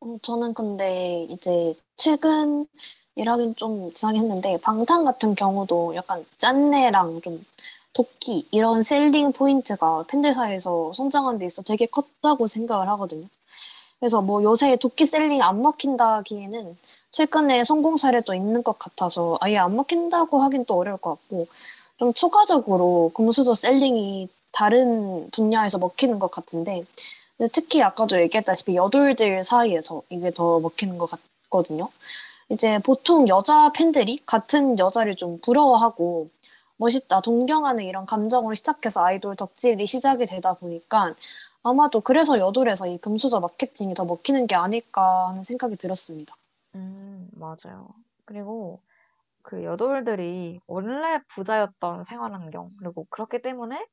어, 저는 근데 이제 최근이라긴 좀 이상하게 했는데 방탄 같은 경우도 약간 짠내랑 좀 독기 이런 selling point가 팬들 사이에서 성장하는 데 있어 되게 컸다고 생각을 하거든요. 그래서 뭐 요새 독기 selling 안 먹힌다기에는 최근에 성공 사례도 있는 것 같아서 아예 안 먹힌다고 하긴 또 어려울 것 같고 좀 추가적으로 금수저 selling이 다른 분야에서 먹히는 것 같은데 특히 아까도 얘기했다시피 여돌들 사이에서 이게 더 먹히는 것 같거든요. 이제 보통 여자 팬들이 같은 여자를 좀 부러워하고 멋있다, 동경하는 이런 감정으로 시작해서 아이돌 덕질이 시작이 되다 보니까 아마도 그래서 여돌에서 이 금수저 마케팅이 더 먹히는 게 아닐까 하는 생각이 들었습니다. 음, 맞아요. 그리고 그 여돌들이 원래 부자였던 생활 환경, 그리고 그렇기 때문에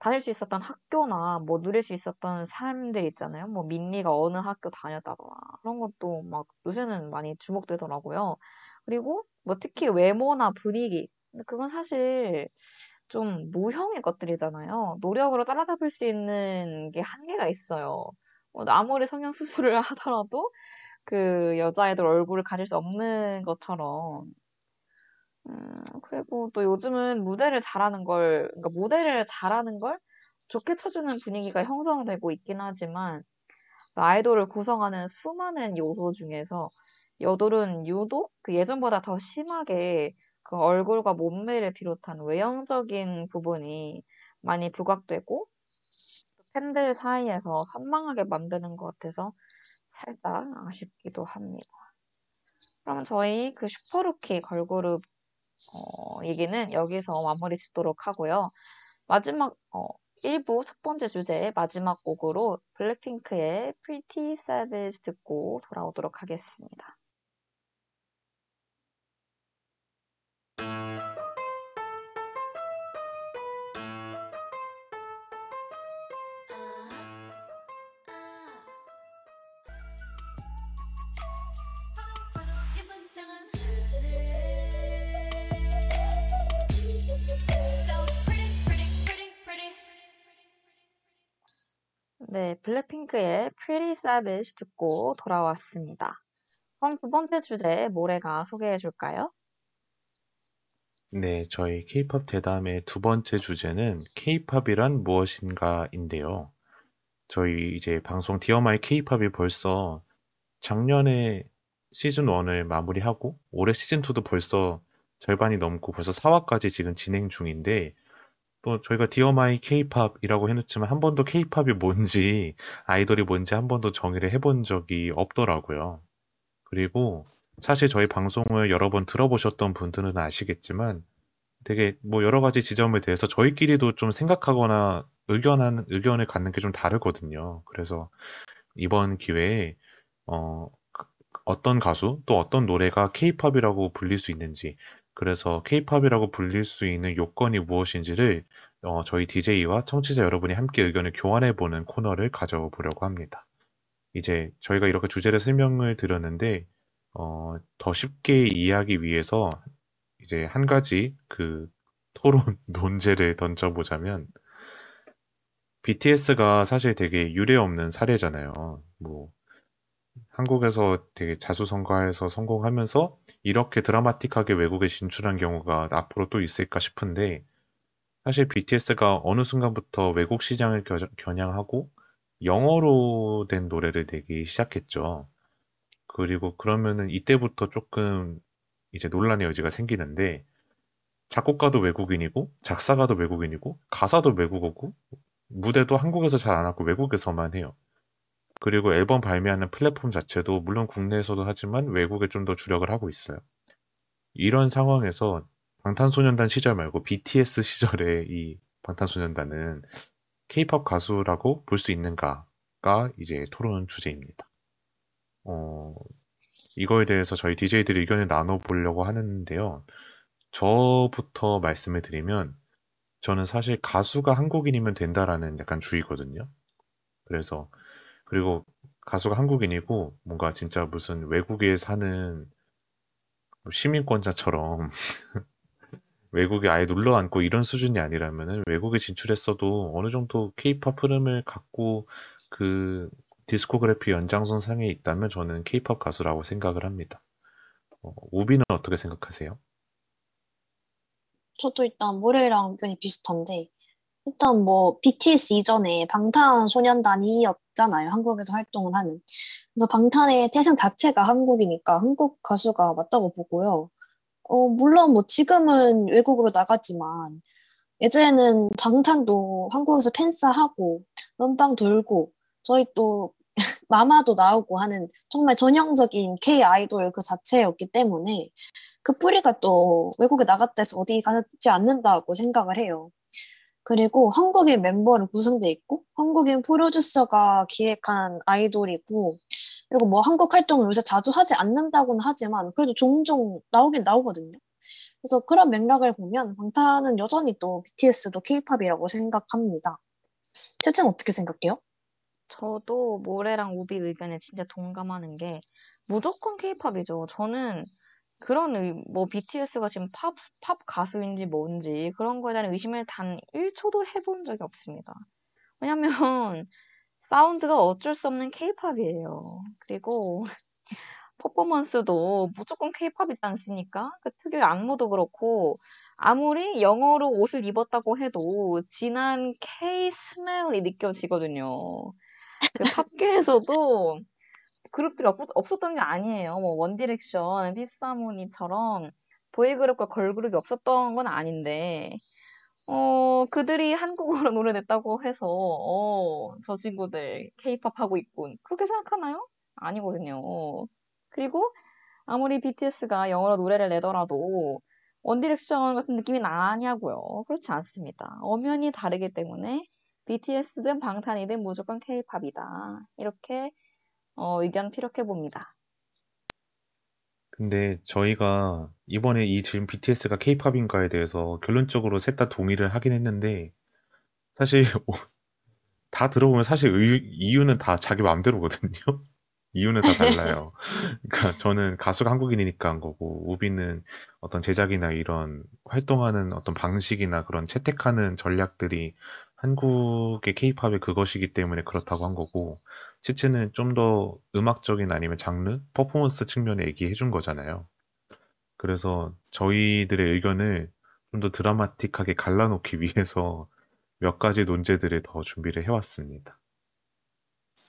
다닐 수 있었던 학교나 뭐 누릴 수 있었던 삶들 있잖아요. 뭐 민니가 어느 학교 다녔다거나 그런 것도 막 요새는 많이 주목되더라고요. 그리고 뭐 특히 외모나 분위기. 그건 사실 좀 무형의 것들이잖아요. 노력으로 따라잡을 수 있는 게 한계가 있어요. 뭐 아무리 성형 수술을 *laughs* 하더라도 그 여자애들 얼굴을 가릴 수 없는 것처럼. 음, 그리고 또 요즘은 무대를 잘하는 걸, 그러니까 무대를 잘하는 걸 좋게 쳐주는 분위기가 형성되고 있긴 하지만, 아이돌을 구성하는 수많은 요소 중에서 여돌은 유독 그 예전보다 더 심하게 그 얼굴과 몸매를 비롯한 외형적인 부분이 많이 부각되고, 팬들 사이에서 선망하게 만드는 것 같아서 살짝 아쉽기도 합니다. 그러면 저희 그 슈퍼루키 걸그룹 어, 얘기는 여기서 마무리 짓도록 하고요. 마지막, 어, 1부 첫 번째 주제 마지막 곡으로 블랙핑크의 Pretty Savage 듣고 돌아오도록 하겠습니다. 네, 블랙핑크의 Pretty Savage 듣고 돌아왔습니다. 그럼 두 번째 주제 모래가 소개해 줄까요? 네, 저희 K-pop 대담의 두 번째 주제는 K-pop이란 무엇인가인데요. 저희 이제 방송 Dear My K-pop이 벌써 작년에 시즌 1을 마무리하고 올해 시즌 2도 벌써 절반이 넘고 벌써 4화까지 지금 진행 중인데 또 저희가 Dear My K-pop이라고 해놓지만 한 번도 K-pop이 뭔지 아이돌이 뭔지 한 번도 정의를 해본 적이 없더라고요. 그리고 사실 저희 방송을 여러 번 들어보셨던 분들은 아시겠지만 되게 뭐 여러 가지 지점에 대해서 저희끼리도 좀 생각하거나 의견한 의견을 갖는 게 좀 다르거든요. 그래서 이번 기회에 어, 어떤 가수 또 어떤 노래가 K-팝이라고 불릴 수 있는지 그래서 K-팝이라고 불릴 수 있는 요건이 무엇인지를 어, 저희 DJ와 청취자 여러분이 함께 의견을 교환해보는 코너를 가져보려고 합니다. 이제 저희가 이렇게 주제를 설명을 드렸는데, 어, 더 쉽게 이해하기 위해서 이제 한 가지 그 토론 *laughs* 논제를 던져보자면, BTS가 사실 되게 유례 없는 사례잖아요. 뭐, 한국에서 되게 자수성가해서 성공하면서 이렇게 드라마틱하게 외국에 진출한 경우가 앞으로 또 있을까 싶은데, 사실 BTS가 어느 순간부터 외국 시장을 겨, 겨냥하고 영어로 된 노래를 내기 시작했죠. 그리고 그러면은 이때부터 조금 이제 논란의 여지가 생기는데, 작곡가도 외국인이고, 작사가도 외국인이고, 가사도 외국어고, 무대도 한국에서 잘 안 하고 외국에서만 해요. 그리고 앨범 발매하는 플랫폼 자체도 물론 국내에서도 하지만 외국에 좀 더 주력을 하고 있어요. 이런 상황에서 방탄소년단 시절 말고 BTS *laughs* 시절의 이 방탄소년단은 K-pop 가수라고 볼 수 있는가가 이제 토론 주제입니다. 어, 이거에 대해서 저희 DJ들이 의견을 나눠보려고 하는데요. 저부터 말씀을 드리면 저는 사실 가수가 한국인이면 된다라는 약간 주의거든요. 그래서 그리고 가수가 한국인이고 뭔가 진짜 무슨 외국에 사는 뭐 시민권자처럼 *laughs* 외국에 아예 눌러 앉고 이런 수준이 아니라면은 외국에 진출했어도 어느 정도 케이팝 흐름을 갖고 그 디스코그래피 연장선 상에 있다면 저는 케이팝 가수라고 생각을 합니다. 어, 우비는 어떻게 생각하세요? 저도 일단 모래랑 의견이 비슷한데 일단 뭐 BTS 이전에 방탄소년단이었 잖아요. 한국에서 활동을 하는. 그래서 방탄의 태생 자체가 한국이니까 한국 가수가 맞다고 보고요. 어, 물론 뭐 지금은 외국으로 나갔지만 예전에는 방탄도 한국에서 팬싸하고 음방 돌고 저희 또 *laughs* 마마도 나오고 하는 정말 전형적인 K 아이돌 그 자체였기 때문에 그 뿌리가 또 외국에 나갔다 해서 어디 가지 않는다고 생각을 해요. 그리고 한국인 멤버로 구성돼 있고 한국인 프로듀서가 기획한 아이돌이고 그리고 뭐 한국 활동을 요새 자주 하지 않는다고는 하지만 그래도 종종 나오긴 나오거든요. 그래서 그런 맥락을 보면 방탄은 여전히 또 BTS도 K-팝이라고 생각합니다. 채채는 어떻게 생각해요? 저도 모래랑 우비 의견에 진짜 동감하는 게 무조건 케이팝이죠. 저는 그런 의, 뭐 BTS가 지금 팝, 팝 가수인지 뭔지 그런 거에 대한 의심을 단 1초도 해본 적이 없습니다. 왜냐면 *laughs* 사운드가 어쩔 수 없는 케이팝이에요. 그리고 *laughs* 퍼포먼스도 무조건 케이팝이지 않습니까? 그 특유의 안무도 그렇고 아무리 영어로 옷을 입었다고 해도 진한 K 스멜이 느껴지거든요. 그 *laughs* 팝계에서도 그룹들이 없, 없었던 게 아니에요. 뭐 원디렉션, 피프스하모니처럼 보이그룹과 걸그룹이 없었던 건 아닌데 어, 그들이 한국어로 *laughs* 노래 냈다고 해서 어, 저 친구들 케이팝 하고 있군. 그렇게 생각하나요? 아니거든요. 그리고 아무리 BTS가 영어로 노래를 내더라도 원디렉션 같은 느낌이 나냐고요. 그렇지 않습니다. 엄연히 다르기 때문에 BTS든 방탄이든 무조건 K-팝이다. 이렇게 어, 의견 피력해 봅니다. 근데 저희가 이번에 이 지금 BTS가 K-팝인가에 대해서 결론적으로 셋 다 동의를 하긴 했는데 사실 *laughs* 다 들어보면 사실 의- 이유는 다 자기 마음대로거든요. *laughs* 이유는 다 달라요. 그러니까 저는 가수가 한국인이니까 한 거고 우비는 어떤 제작이나 이런 활동하는 어떤 방식이나 그런 채택하는 전략들이 한국의 케이팝의 그것이기 때문에 그렇다고 한 거고 치치는 좀 더 음악적인 아니면 장르, 퍼포먼스 측면에 얘기해 준 거잖아요. 그래서 저희들의 의견을 좀 더 드라마틱하게 갈라놓기 *laughs* 위해서 몇 가지 논제들을 더 준비를 해왔습니다.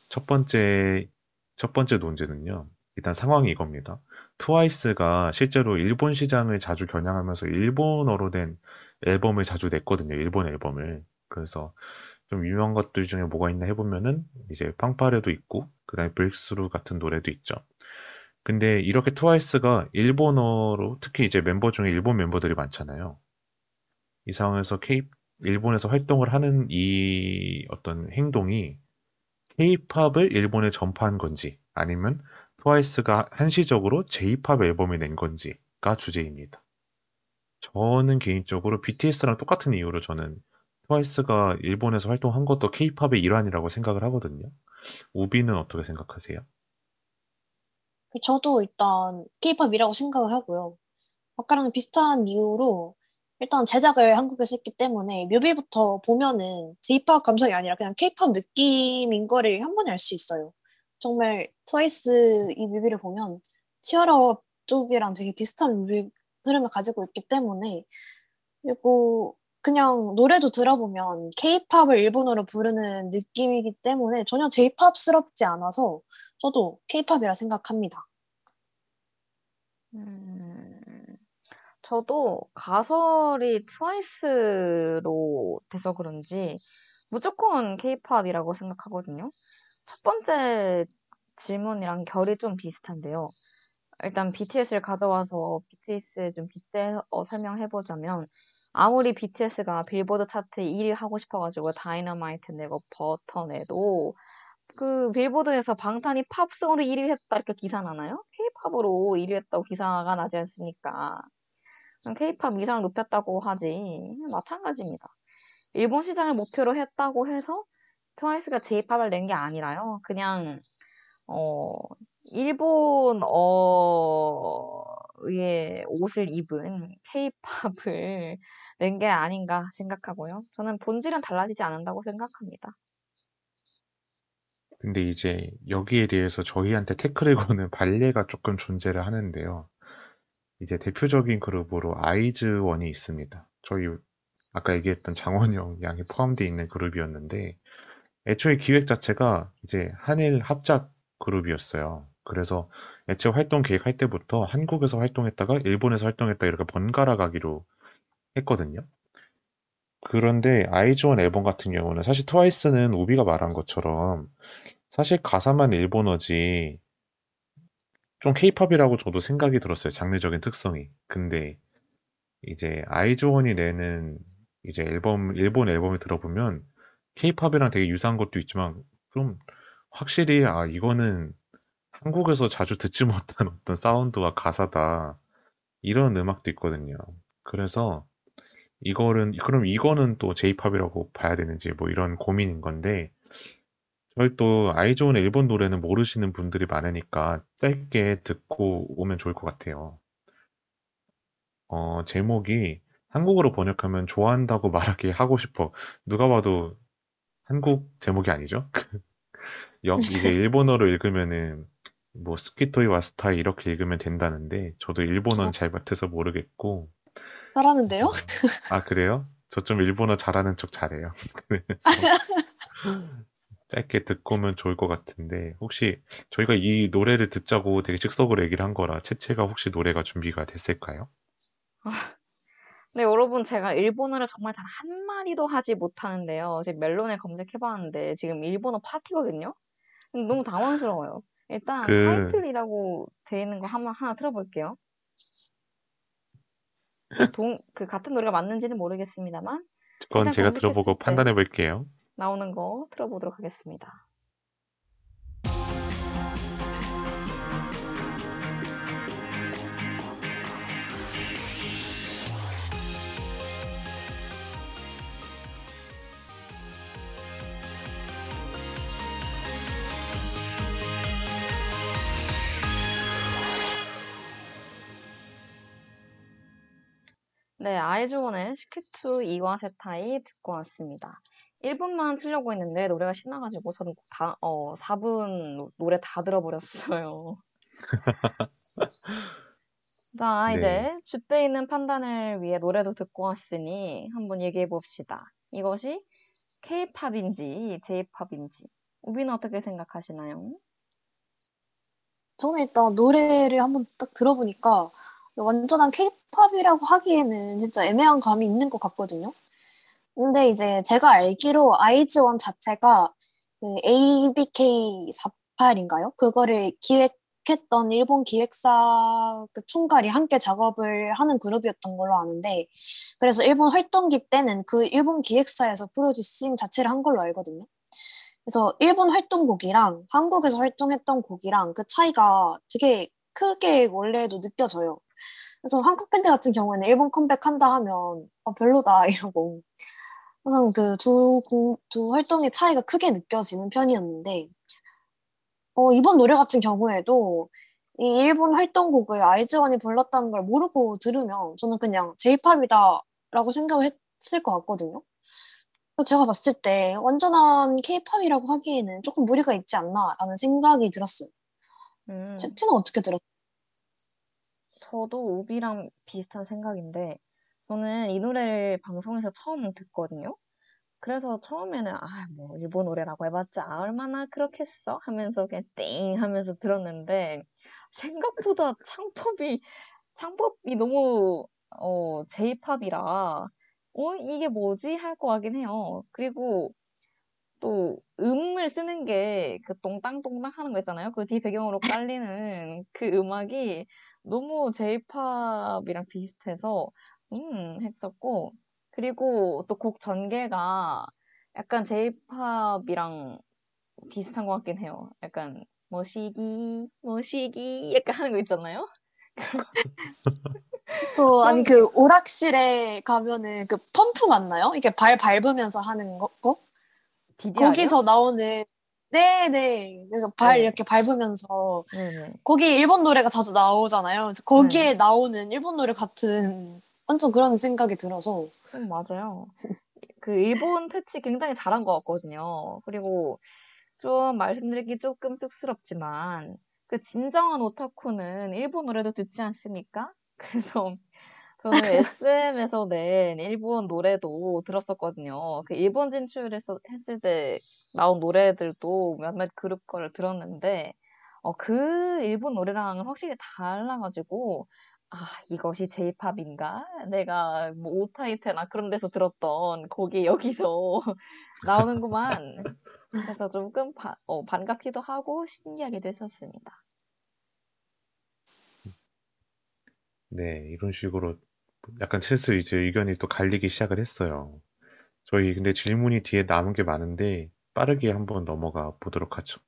첫 번째, 첫 번째 논제는요. 일단 상황이 이겁니다. 트와이스가 실제로 일본 시장을 자주 겨냥하면서 일본어로 된 앨범을 자주 냈거든요. 일본 앨범을. 그래서 좀 유명한 것들 중에 뭐가 있나 해보면은 이제 Fanfare도 있고 그다음에 Breakthrough 같은 노래도 있죠. 근데 이렇게 트와이스가 일본어로 특히 이제 멤버 중에 일본 멤버들이 많잖아요. 이 상황에서 K 일본에서 활동을 하는 이 어떤 행동이 K-팝을 일본에 전파한 건지 아니면 트와이스가 한시적으로 J-팝 앨범을 낸 건지가 주제입니다. 저는 개인적으로 BTS랑 똑같은 이유로 저는 트와이스가 일본에서 활동한 것도 케이팝의 일환이라고 생각을 하거든요. 우비는 어떻게 생각하세요? 저도 일단 케이팝이라고 생각을 하고요. 아까랑 비슷한 이유로 일단 제작을 한국에서 했기 때문에 뮤비부터 보면은 J-pop 감성이 아니라 그냥 K-pop 느낌인 거를 한 번에 알 수 있어요. 정말 트와이스 이 뮤비를 보면 치어러 쪽이랑 되게 비슷한 뮤비 흐름을 가지고 있기 때문에 그리고 그냥 노래도 들어보면 K-팝을 일본어로 부르는 느낌이기 때문에 전혀 J-팝스럽지 않아서 저도 K-팝이라 생각합니다. 음, 저도 가설이 트와이스로 돼서 그런지 무조건 케이팝이라고 생각하거든요. 첫 번째 질문이랑 결이 좀 비슷한데요. 일단 BTS를 가져와서 BTS에 좀 빗대어 설명해보자면 아무리 BTS가 빌보드 차트 1위 하고 싶어가지고 다이너마이트 내고 버터 내도 그 빌보드에서 방탄이 팝송으로 1위 했다 이렇게 기사 나나요? K-팝으로 1위 했다고 기사가 나지 않습니까? K-팝 위상을 높였다고 하지 마찬가지입니다. 일본 시장을 목표로 했다고 해서 트와이스가 J-팝을 낸 게 아니라요. 그냥 어 일본어 의 옷을 입은 K-팝을 *laughs* 낸 게 아닌가 생각하고요. 저는 본질은 달라지지 않는다고 생각합니다. 근데 이제 여기에 대해서 저희한테 태클을 거는 발레가 조금 존재를 하는데요. 이제 대표적인 그룹으로 아이즈원이 있습니다. 저희 아까 얘기했던 장원영 양이 포함되어 있는 그룹이었는데 애초에 기획 자체가 이제 한일 합작 그룹이었어요. 그래서 애초에 활동 계획할 때부터 한국에서 활동했다가 일본에서 활동했다 이렇게 번갈아 가기로 했거든요. 그런데 아이즈원 앨범 같은 경우는 사실 트와이스는 우비가 말한 것처럼 사실 가사만 일본어지 좀 케이팝이라고 저도 생각이 들었어요. 장르적인 특성이. 근데 이제 아이즈원이 내는 이제 앨범 일본 앨범을 들어보면 케이팝이랑 되게 유사한 것도 있지만 좀 확실히 아 이거는 한국에서 자주 듣지 못한 어떤 사운드와 가사다 이런 음악도 있거든요. 그래서 이거는 그럼 이거는 또 J-팝이라고 봐야 되는지 뭐 이런 고민인 건데 저희 또 아이즈원 일본 노래는 모르시는 분들이 많으니까 짧게 듣고 오면 좋을 것 같아요. 어, 제목이 한국어로 번역하면 좋아한다고 말하기 하고 싶어. 누가 봐도 한국 제목이 아니죠? *laughs* 영, 이게 *laughs* 일본어로 읽으면은 뭐 스키토이 와스타이 이렇게 읽으면 된다는데 저도 일본어는 잘 못해서 모르겠고 잘하는데요? 아 그래요? 저 좀 일본어 잘하는 척 잘해요. *laughs* 그래서 *laughs* 짧게 듣고 오면 좋을 것 같은데 혹시 저희가 이 노래를 듣자고 되게 즉석으로 얘기를 한 거라 채채가 혹시 노래가 준비가 됐을까요? 네, 여러분, 제가 일본어를 정말 단 한 마디도 하지 못하는데요. 지금 멜론에 검색해봤는데, 지금 일본어 파티거든요? 너무 당황스러워요. 일단, 그- 타이틀이라고 돼 있는 거 한번 하나 틀어볼게요. 동, 그 같은 노래가 맞는지는 모르겠습니다만, 그건 제가 들어보고 때. 판단해 볼게요. 나오는 거 틀어보도록 하겠습니다. 네, 아이즈원의 시크투 이와세타이 듣고 왔습니다. 1분만 틀려고 했는데 노래가 신나가지고 저는 다, 어, 4분 노래 다 들어버렸어요. *laughs* 자, 네. 이제 줏대 있는 판단을 위해 노래도 듣고 왔으니 한번 얘기해 봅시다. 이것이 K-팝인지 J-팝인지 우비는 어떻게 생각하시나요? 저는 일단 노래를 한번 딱 들어보니까 완전한 케 이팝이라고 하기에는 진짜 애매한 감이 있는 것 같거든요. 근데 이제 제가 알기로 아이즈원 자체가 그 ABK48인가요? 그거를 기획했던 일본 기획사 그 총괄이 함께 작업을 하는 그룹이었던 걸로 아는데 그래서 일본 활동기 때는 그 일본 기획사에서 프로듀싱 자체를 한 걸로 알거든요. 그래서 일본 활동곡이랑 한국에서 활동했던 곡이랑 그 차이가 되게 크게 원래도 느껴져요. 그래서 한국 밴드 같은 경우에는 일본 컴백한다 하면 어, 별로다 *laughs* 이러고 항상 그두 두 활동의 차이가 크게 느껴지는 편이었는데 어, 이번 노래 같은 경우에도 이 일본 활동곡을 아이즈원이 불렀다는 걸 모르고 들으면 저는 그냥 J-팝이다라고 생각을 했을 것 같거든요. 제가 봤을 때 완전한 K-팝이라고 하기에는 조금 무리가 있지 않나라는 생각이 들었어요. 음, 채트는 어떻게 들었어요? 저도 우비랑 비슷한 생각인데, 저는 이 노래를 방송에서 처음 듣거든요. 그래서 처음에는, 아, 뭐, 일본 노래라고 해봤자, 아, 얼마나 그렇겠어? 하면서 그냥 띵 하면서 들었는데, 생각보다 창법이, 창법이 너무, 어, J-팝이라, 어, 이게 뭐지? 할 거 같긴 해요. 그리고 또, 음을 쓰는 게, 그 똥땅똥땅 하는 거 있잖아요. 그 뒤 배경으로 깔리는 그 음악이 너무 J-팝이랑 비슷해서, 음, 했었고, 그리고 또 곡 전개가 약간 J-팝이랑 비슷한 것 같긴 해요. 약간 머시기, 머시기, 약간 하는 거 있잖아요? *laughs* 또 아니 그 오락실에 가면은 그 펌프 맞나요? 이게 발 밟으면서 하는 거? 거? DDR이요? 거기서 나오는 네 네 그래서 발 네. 이렇게 밟으면서 네네. 거기 일본 노래가 자주 나오잖아요. 그래서 거기에 네. 나오는 일본 노래 같은 *laughs* 완전 그런 생각이 들어서 음, 맞아요. 그 일본 패치 굉장히 잘한 것 같거든요. 그리고 좀 말씀드리기 조금 쑥스럽지만 그 진정한 오타쿠는 일본 노래도 듣지 않습니까? *laughs* 그래서 저는 SM에서 낸 일본 노래도 들었었거든요. 그 일본 진출했을 때 나온 노래들도 몇몇 그룹 거를 들었는데 어, 그 일본 노래랑은 확실히 달라가지고 아, 이것이 J-팝인가? 내가 뭐 오타이테나 그런 데서 들었던 곡이 여기서 *laughs* 나오는구만. 그래서 조금 바- 어, 반갑기도 하고 신기하기도 했었습니다. 네, 이런 식으로 약간 슬슬 이제 의견이 또 갈리기 시작을 했어요. 저희 근데 질문이 뒤에 남은 게 많은데 빠르게 한번 넘어가 보도록 하죠.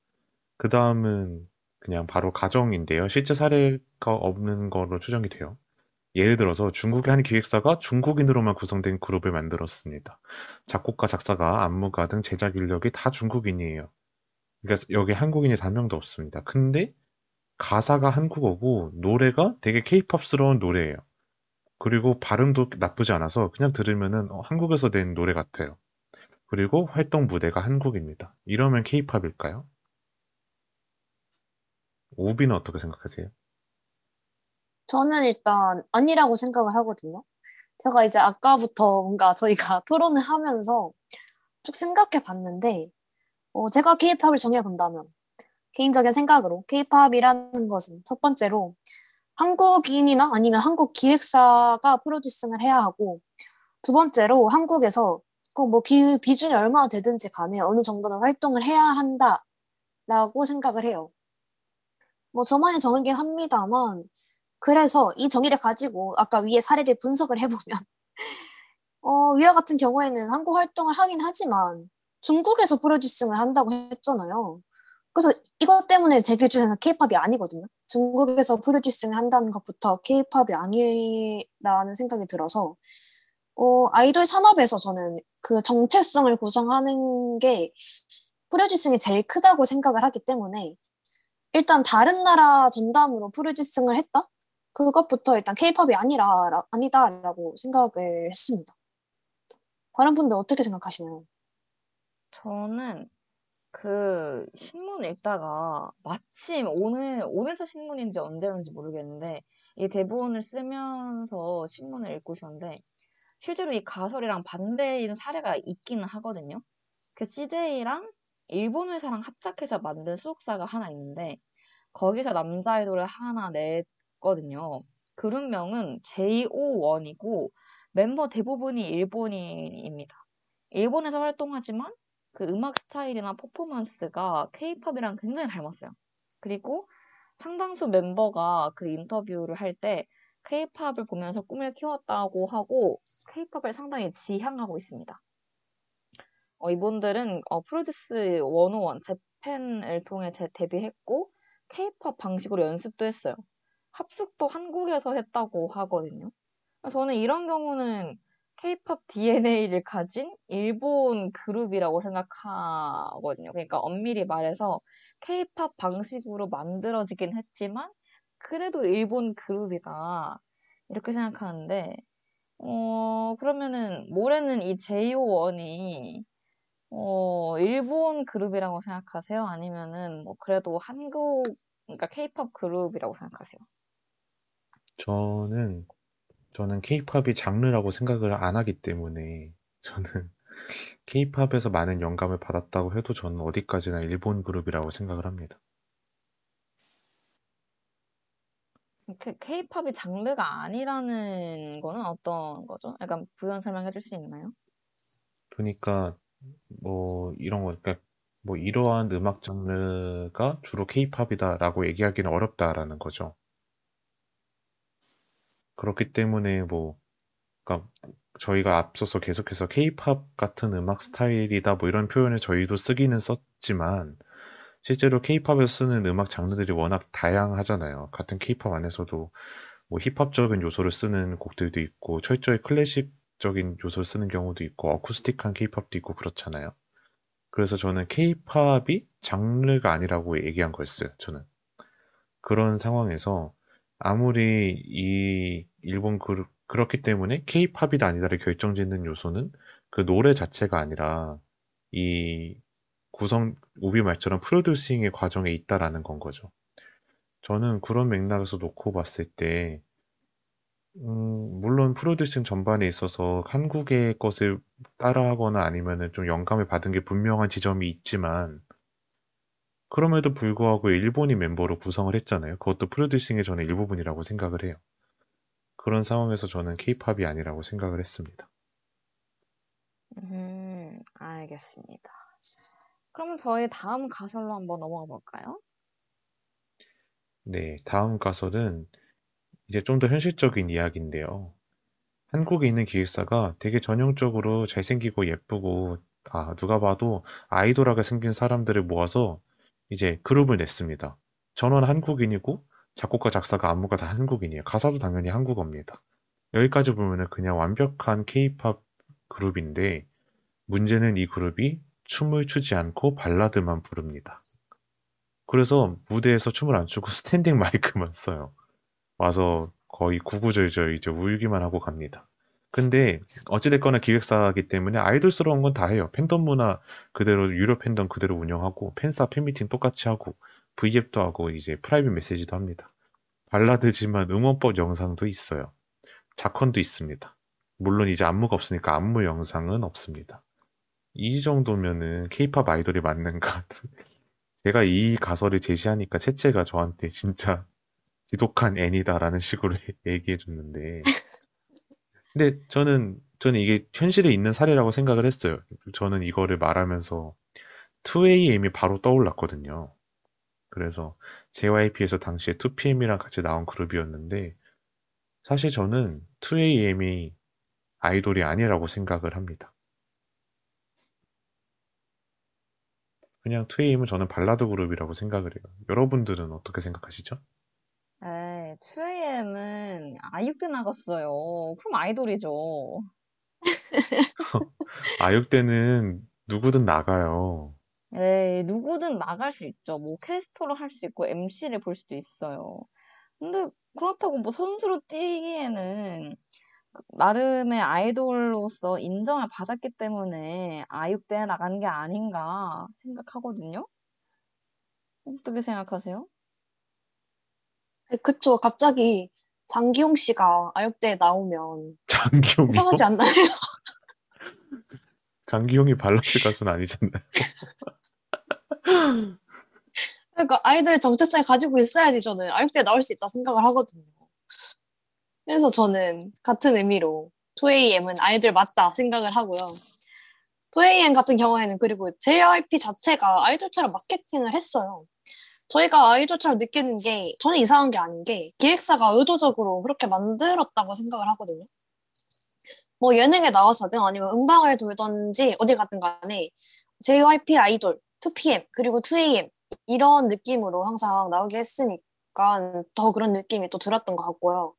그 다음은 그냥 바로 가정인데요. 실제 사례가 없는 걸로 추정이 돼요. 예를 들어서 중국의 한 기획사가 중국인으로만 구성된 그룹을 만들었습니다. 작곡가, 작사가, 안무가 등 제작 인력이 다 중국인이에요. 그러니까 여기 한국인이 단 명도 없습니다. 근데 가사가 한국어고 노래가 되게 케이팝스러운 노래예요. 그리고 발음도 나쁘지 않아서 그냥 들으면은 어, 한국에서 낸 노래 같아요. 그리고 활동 무대가 한국입니다. 이러면 케이팝일까요? 오비는 어떻게 생각하세요? 저는 일단 아니라고 생각을 하거든요. 제가 이제 아까부터 뭔가 저희가 *laughs* 토론을 하면서 쭉 생각해 봤는데 어, 제가 K-팝을 정해 본다면 개인적인 생각으로 K-팝이라는 것은 첫 번째로 한국인이나 아니면 한국 기획사가 프로듀싱을 해야 하고 두 번째로 한국에서 그뭐 비중이 얼마나 되든지 간에 어느 정도는 활동을 해야 한다라고 생각을 해요. 뭐 저만의 정의긴 합니다만 그래서 이 정의를 가지고 아까 위에 사례를 분석을 해보면 *laughs* 어, 위와 같은 경우에는 한국 활동을 하긴 하지만 중국에서 프로듀싱을 한다고 했잖아요. 그래서 이것 때문에 제 기준에는 케이팝이 아니거든요. 중국에서 프로듀싱을 한다는 것부터 케이팝이 아니라는 생각이 들어서 어, 아이돌 산업에서 저는 그 정체성을 구성하는 게 프로듀싱이 제일 크다고 생각을 하기 때문에 일단 다른 나라 전담으로 프로듀싱을 했다? 그것부터 일단 케이팝이 아니라 라- 아니다라고 생각을 했습니다. 다른 분들 어떻게 생각하시나요? 저는 그 신문 읽다가 마침 오늘 오늘자 신문인지 언제였는지 모르겠는데 이 대본을 쓰면서 신문을 읽고 있었는데 실제로 이 가설이랑 반대인 사례가 있기는 하거든요. 그 CJ랑 일본 회사랑 합작해서 만든 수록사가 하나 있는데 거기서 남자 아이돌을 하나 냈거든요. 그룹명은 JO1이고 멤버 대부분이 일본인입니다. 일본에서 활동하지만 그 음악 스타일이나 퍼포먼스가 케이팝이랑 굉장히 닮았어요. 그리고 상당수 멤버가 그 인터뷰를 할 때 케이팝을 보면서 꿈을 키웠다고 하고 케이팝을 상당히 지향하고 있습니다. 어, 이분들은 어, 프로듀스 101 재팬을 통해 재, 데뷔했고 케이팝 방식으로 연습도 했어요. 합숙도 한국에서 했다고 하거든요. 저는 이런 경우는 K-pop DNA를 가진 일본 그룹이라고 생각하거든요. 그러니까 엄밀히 말해서 K-pop 방식으로 만들어지긴 했지만 그래도 일본 그룹이다. 이렇게 생각하는데 어, 그러면은 모레는 이 JO1이 어, 일본 그룹이라고 생각하세요? 아니면은 뭐 그래도 한국 그러니까 K-pop 그룹이라고 생각하세요? 저는 저는 케이팝이 장르라고 생각을 안 하기 때문에 *laughs* 저는 케이팝에서 많은 영감을 받았다고 해도 저는 어디까지나 일본 그룹이라고 생각을 합니다. K- K-팝이 장르가 아니라는 거는 어떤 거죠? 약간 부연 설명해 줄 수 있나요? 그러니까 뭐 이런 거 그러니까 뭐 이러한 음악 장르가 주로 케이팝이다라고 얘기하기는 어렵다라는 거죠. 그렇기 때문에 뭐 그러니까 저희가 앞서서 계속해서 케이팝 같은 음악 스타일이다 뭐 이런 표현을 저희도 쓰기는 썼지만 실제로 케이팝에서 쓰는 음악 장르들이 워낙 다양하잖아요. 같은 케이팝 안에서도 뭐 힙합적인 요소를 쓰는 곡들도 있고 철저히 클래식적인 요소를 쓰는 경우도 있고 어쿠스틱한 케이팝도 있고 그렇잖아요. 그래서 저는 케이팝이 장르가 아니라고 얘기한 거였어요. 저는 그런 상황에서 아무리 이 일본 그룹 그렇기 때문에 케이팝이다 아니다를 결정짓는 요소는 그 노래 자체가 아니라 이 구성 우비 말처럼 프로듀싱의 과정에 있다라는 건 거죠. 저는 그런 맥락에서 놓고 봤을 때 음, 물론 프로듀싱 전반에 있어서 한국의 것을 따라하거나 아니면은 좀 영감을 받은 게 분명한 지점이 있지만 그럼에도 불구하고 일본이 멤버로 구성을 했잖아요. 그것도 프로듀싱의 저는 일부분이라고 생각을 해요. 그런 상황에서 저는 케이팝이 아니라고 생각을 했습니다. 음, 알겠습니다. 그럼 저희 다음 가설로 한번 넘어가 볼까요? 네, 다음 가설은 이제 좀 더 현실적인 이야기인데요. 한국에 있는 기획사가 되게 전형적으로 잘생기고 예쁘고, 아, 누가 봐도 아이돌하게 생긴 사람들을 모아서 이제 그룹을 냈습니다. 전원 한국인이고, 작곡가, 작사가 안무가 다 한국인이에요. 가사도 당연히 한국어입니다. 여기까지 보면은 그냥 완벽한 케이팝 그룹인데, 문제는 이 그룹이 춤을 추지 않고 발라드만 부릅니다. 그래서 무대에서 춤을 안 추고 스탠딩 마이크만 써요. 와서 거의 구구절절 이제 울기만 하고 갑니다. 근데 어찌됐거나 기획사이기 때문에 아이돌스러운 건 다 해요. 팬덤 문화 그대로 유료 팬덤 그대로 운영하고 팬사 팬미팅 똑같이 하고 V앱도 하고 이제 private 메시지도 합니다. 발라드지만 응원법 영상도 있어요. 자컨도 있습니다. 물론 이제 안무가 없으니까 안무 영상은 없습니다. 이 정도면은 케이팝 아이돌이 맞는가? *laughs* 제가 이 가설을 제시하니까 채채가 저한테 진짜 지독한 애니다라는 식으로 *laughs* 얘기해 줬는데 근데 저는 저는 이게 현실에 있는 사례라고 생각을 했어요. 저는 이거를 말하면서 2AM이 바로 떠올랐거든요. 그래서 JYP에서 당시에 2PM이랑 같이 나온 그룹이었는데 사실 저는 2AM이 아이돌이 아니라고 생각을 합니다. 그냥 2AM은 저는 발라드 그룹이라고 생각을 해요. 여러분들은 어떻게 생각하시죠? 에이, 2AM은 아육대 나갔어요. 그럼 아이돌이죠. *laughs* 아육대는 누구든 나가요. 에이, 누구든 나갈 수 있죠. 뭐, 캐스터로 할 수 있고, MC를 볼 수도 있어요. 근데, 그렇다고 뭐, 선수로 뛰기에는, 나름의 아이돌로서 인정을 받았기 때문에, 아육대에 나간 게 아닌가 생각하거든요? 어떻게 생각하세요? 그쵸. 갑자기 장기용 씨가 아육대에 나오면 장기용이요? 이상하지 않나요? *laughs* 장기용이 발라드 가수는 아니잖아요. 그러니까 아이돌의 정체성을 가지고 있어야지 저는 아육대에 나올 수 있다 생각을 하거든요. 그래서 저는 같은 의미로 2AM은 아이돌 맞다 생각을 하고요. 2AM 같은 경우에는 그리고 JYP 자체가 아이돌처럼 마케팅을 했어요. 저희가 아이돌처럼 느끼는 게 저는 이상한 게 아닌 게 기획사가 의도적으로 그렇게 만들었다고 생각을 하거든요. 뭐 예능에 나와서든 아니면 음방을 돌던지 어디 가든 간에 JYP 아이돌, 2PM 그리고 2AM 이런 느낌으로 항상 나오게 했으니까 더 그런 느낌이 또 들었던 것 같고요.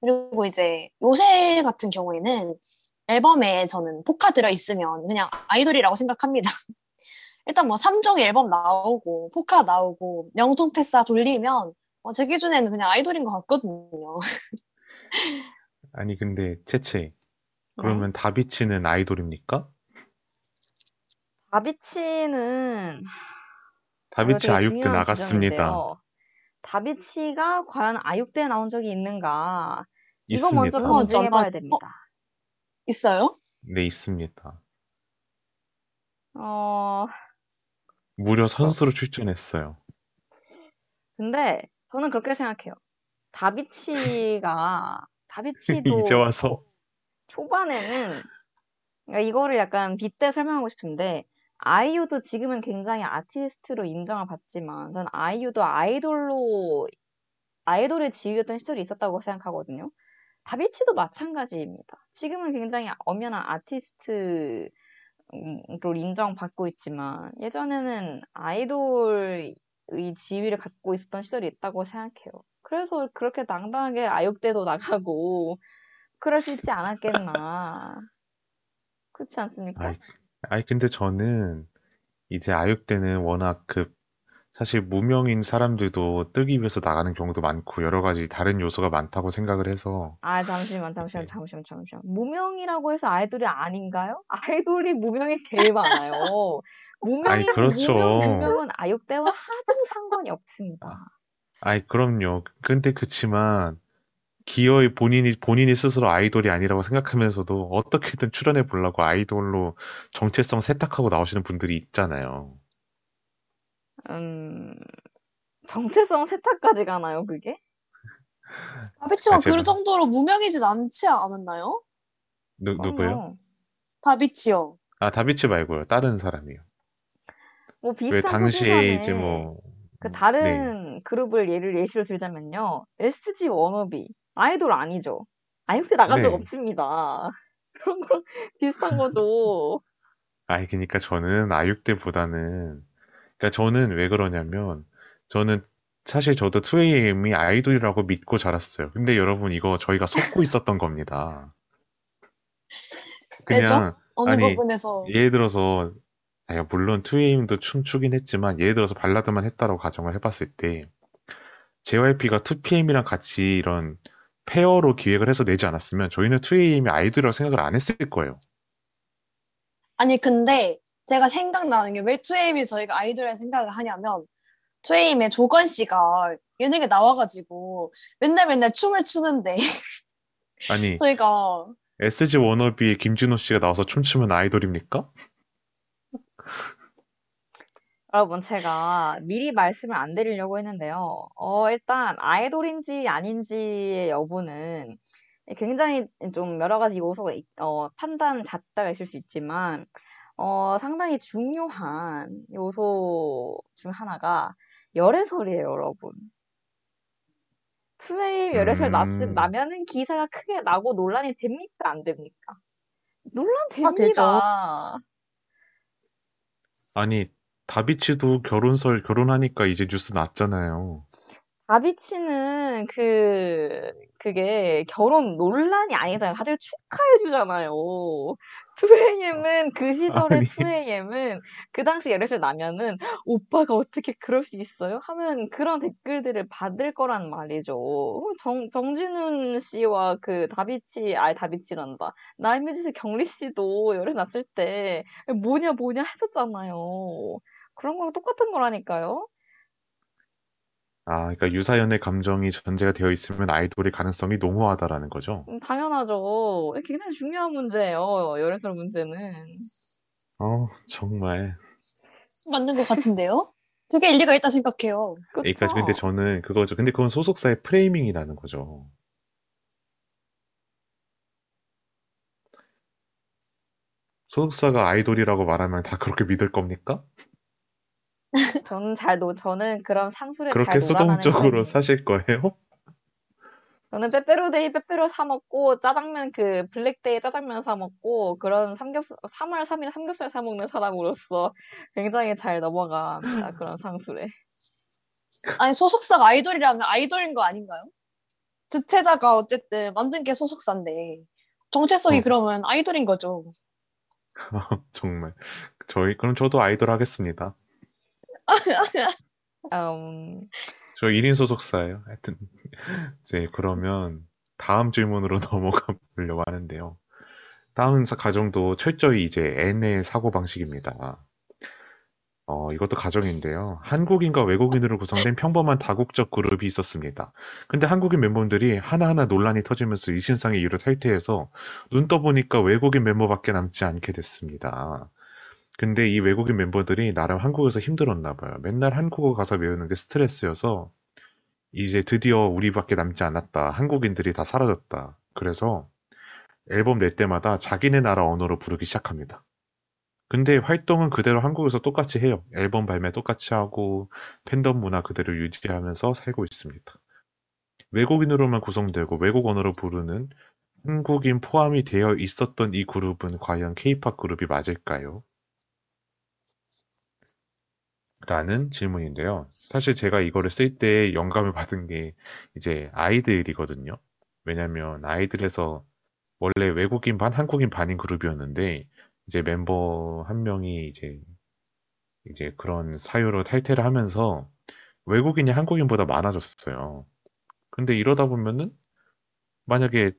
그리고 이제 요새 같은 경우에는 앨범에 저는 포카 들어있으면 그냥 아이돌이라고 생각합니다. *laughs* 일단 뭐 3종 앨범 나오고 포카 나오고 명동 패사 돌리면 어, 제 기준에는 그냥 아이돌인 것 같거든요. *laughs* 아니, 근데 채채. 네. 그러면 다비치는 아이돌입니까? 다비치는 다비치 아육대 나갔습니다. 지점인데요. 다비치가 과연 아육대에 나온 적이 있는가? 이거 있습니다. 먼저 그거 검증해봐야 됩니다. 있어요? 네, 있습니다. 어, 무려 선수로 출전했어요. 근데 저는 그렇게 생각해요. 다비치가 *laughs* 다비치도 이제 와서 초반에는 그러니까 이거를 약간 빗대 설명하고 싶은데 아이유도 지금은 굉장히 아티스트로 인정을 받지만 전 아이유도 아이돌로 아이돌의 지위였던 시절이 있었다고 생각하거든요. 다비치도 마찬가지입니다. 지금은 굉장히 엄연한 아티스트 로 인정받고 있지만 예전에는 아이돌의 지위를 갖고 있었던 시절이 있다고 생각해요. 그래서 그렇게 당당하게 아육대도 나가고 *laughs* 그럴 수 있지 않았겠나. 그렇지 않습니까? 아이, 아이 근데 저는 이제 아육대는 워낙 그 사실 무명인 사람들도 뜨기 위해서 나가는 경우도 많고 여러 가지 다른 요소가 많다고 생각을 해서 아, 잠시만, 잠시만, 네. 잠시만, 잠시만. 무명이라고 해서 아이돌이 아닌가요? *laughs* 아이돌이 무명이 제일 많아요. 무명이고 그렇죠. 무명, 무명은 아육대와 하등 상관이 없습니다. 아이 그럼요. 근데 그치만 기어이 본인이 본인이 스스로 아이돌이 아니라고 생각하면서도 어떻게든 출연해 보려고 아이돌로 정체성 세탁하고 나오시는 분들이 있잖아요. 음, 정체성 세탁까지 가나요, 그게? 다비치가 아, 그 정도로 무명이진 않지 않았나요? 누, 누구요? 다비치요. 아 다비치 말고요. 다른 사람이요. 뭐왜 비슷한 당시에 이제 뭐그 음, 네. 다른 그룹을 예를 예시로 들자면요. SG 워너비. 아이돌 아니죠. 아육대 나간 적 네. 없습니다. *laughs* 그런 거 비슷한 거죠. 아니, 그러니까 저는 아육대보다는, 그러니까 저는 왜 그러냐면, 저는 사실 저도 2AM이 아이돌이라고 믿고 자랐어요. 근데 여러분 이거 저희가 속고 있었던 겁니다. 그냥 어느 아니, 부분에서 예를 들어서, 아니, 물론 2AM도 춤추긴 했지만, 예를 들어서 발라드만 했다고 가정을 해봤을 때, JYP가 2PM이랑 같이 이런 페어로 기획을 해서 내지 않았으면, 저희는 2AM이 아이돌이라고 생각을 안 했을 거예요. 아니 근데 제가 생각나는 게왜 2AM이 저희가 아이돌을 생각을 하냐면 2AM의 조건 씨가 예능에 나와가지고 맨날 맨날 춤을 추는데 *laughs* 아니, 저희가 SG 워너비의 김진호 씨가 나와서 춤추면 아이돌입니까? 여러분, 제가 미리 말씀을 안 드리려고 했는데요. 어, 일단, 아이돌인지 아닌지의 여부는 굉장히 좀 여러 가지 요소가, 있- 어, 판단 잣대가 있을 수 있지만, 어, 상당히 중요한 요소 중 하나가 열애설이에요, 여러분. 투웨이 열애설 났, 음. 나면은 기사가 크게 나고 논란이 됩니까? 안 됩니까? 논란 아. 됩니다. 아 니, 다비치도 결혼설 결혼하니까 이제 뉴스 났잖아요. 다비치는 그 그게 결혼 논란이 아니잖아요. 다들 축하해 주잖아요. 2AM은 그 시절의 아니. 2AM은 그 당시 예를 들어 나면은 오빠가 어떻게 그럴 수 있어요? 하면 그런 댓글들을 받을 거란 말이죠. 정 정진훈 씨와 그 다비치 아니 다비치란다. 나이뮤지스 경리 씨도 열애 났을 때 뭐냐 뭐냐 했었잖아요. 그런 거랑 똑같은 거라니까요. 아, 그러니까 유사연의 감정이 전제가 되어 있으면 아이돌의 가능성이 농후하다라는 거죠. 음, 당연하죠. 굉장히 중요한 문제예요. 열애설 문제는. 어, 정말. 맞는 것 같은데요? 되게 일리가 있다 생각해요. 그러니까? 근데 저는 그거죠. 근데 그건 소속사의 framing이라는 거죠. 소속사가 아이돌이라고 말하면 다 그렇게 믿을 겁니까? 저는 잘 노, 저는 그런 상술에 잘 그렇게 수동적으로 편이에요. 사실 거예요? 저는 빼빼로데이 빼빼로 사 먹고 짜장면 그 블랙데이 짜장면 사 먹고 그런 삼겹살 3월 3일 삼겹살 사 먹는 사람으로서 굉장히 잘 넘어갑니다. 그런 상술에. 아니 소속사가 아이돌이라면 아이돌인 거 아닌가요? 주최자가 어쨌든 만든 게 소속사인데 정체성이 어. 그러면 아이돌인 거죠. *laughs* 정말. 저희, 그럼 저도 아이돌 하겠습니다. 음, 저 1인 소속사예요. 하여튼, 이제 그러면 다음 질문으로 *laughs* 넘어가 보려고 하는데요. 다음 사- 가정도 철저히 이제 N의 사고 방식입니다. 어, 이것도 가정인데요. 한국인과 외국인으로 구성된 평범한 다국적 그룹이 있었습니다. 근데 한국인 멤버들이 하나하나 논란이 터지면서 일신상의 이유를 탈퇴해서 눈 떠보니까 외국인 멤버밖에 남지 않게 됐습니다. 근데 이 외국인 멤버들이 나름 한국에서 힘들었나 봐요. 맨날 한국어 가사 외우는 게 스트레스여서 이제 드디어 우리밖에 남지 않았다. 한국인들이 다 사라졌다. 그래서 앨범 낼 때마다 자기네 나라 언어로 부르기 시작합니다. 근데 활동은 그대로 한국에서 똑같이 해요. 앨범 발매 똑같이 하고 팬덤 문화 그대로 유지하면서 살고 있습니다. 외국인으로만 구성되고 외국 언어로 부르는 한국인 포함이 되어 있었던 이 그룹은 과연 K-팝 그룹이 맞을까요? 라는 질문인데요. 사실 제가 이거를 쓸 때 영감을 받은 게 이제 아이들이거든요. 왜냐면 아이들에서 원래 외국인 반, 한국인 반인 그룹이었는데 이제 멤버 한 명이 이제 이제 그런 사유로 탈퇴를 하면서 외국인이 한국인보다 많아졌어요. 근데 이러다 보면은 만약에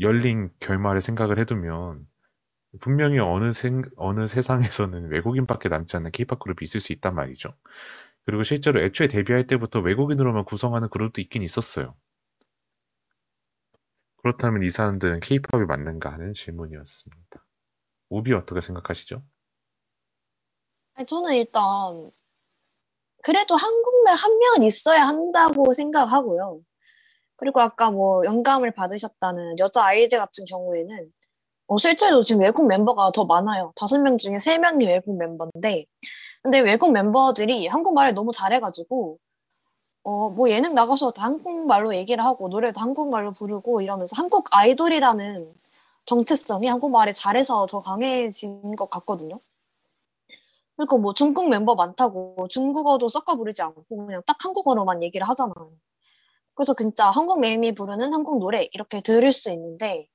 열린 결말을 생각을 해두면 분명히 어느 생, 어느 세상에서는 외국인밖에 남지 않는 케이팝 그룹이 있을 수 있단 말이죠. 그리고 실제로 애초에 데뷔할 때부터 외국인으로만 구성하는 그룹도 있긴 있었어요. 그렇다면 이 사람들은 케이팝이 맞는가 하는 질문이었습니다. 우비 어떻게 생각하시죠? 저는 일단 그래도 한국말 한 명은 있어야 한다고 생각하고요. 그리고 아까 뭐 영감을 받으셨다는 여자 아이들 같은 경우에는 어, 실제로 지금 외국 멤버가 더 많아요. 다섯 명 중에 세 명이 외국 멤버인데, 근데 외국 멤버들이 한국말을 너무 잘해가지고, 어, 뭐 예능 나가서 다 한국말로 얘기를 하고, 노래도 한국말로 부르고 이러면서 한국 아이돌이라는 정체성이 한국말에 잘해서 더 강해진 것 같거든요. 그러니까 뭐 중국 멤버 많다고 중국어도 섞어 부르지 않고 그냥 딱 한국어로만 얘기를 하잖아요. 그래서 진짜 한국 매미 부르는 한국 노래 이렇게 들을 수 있는데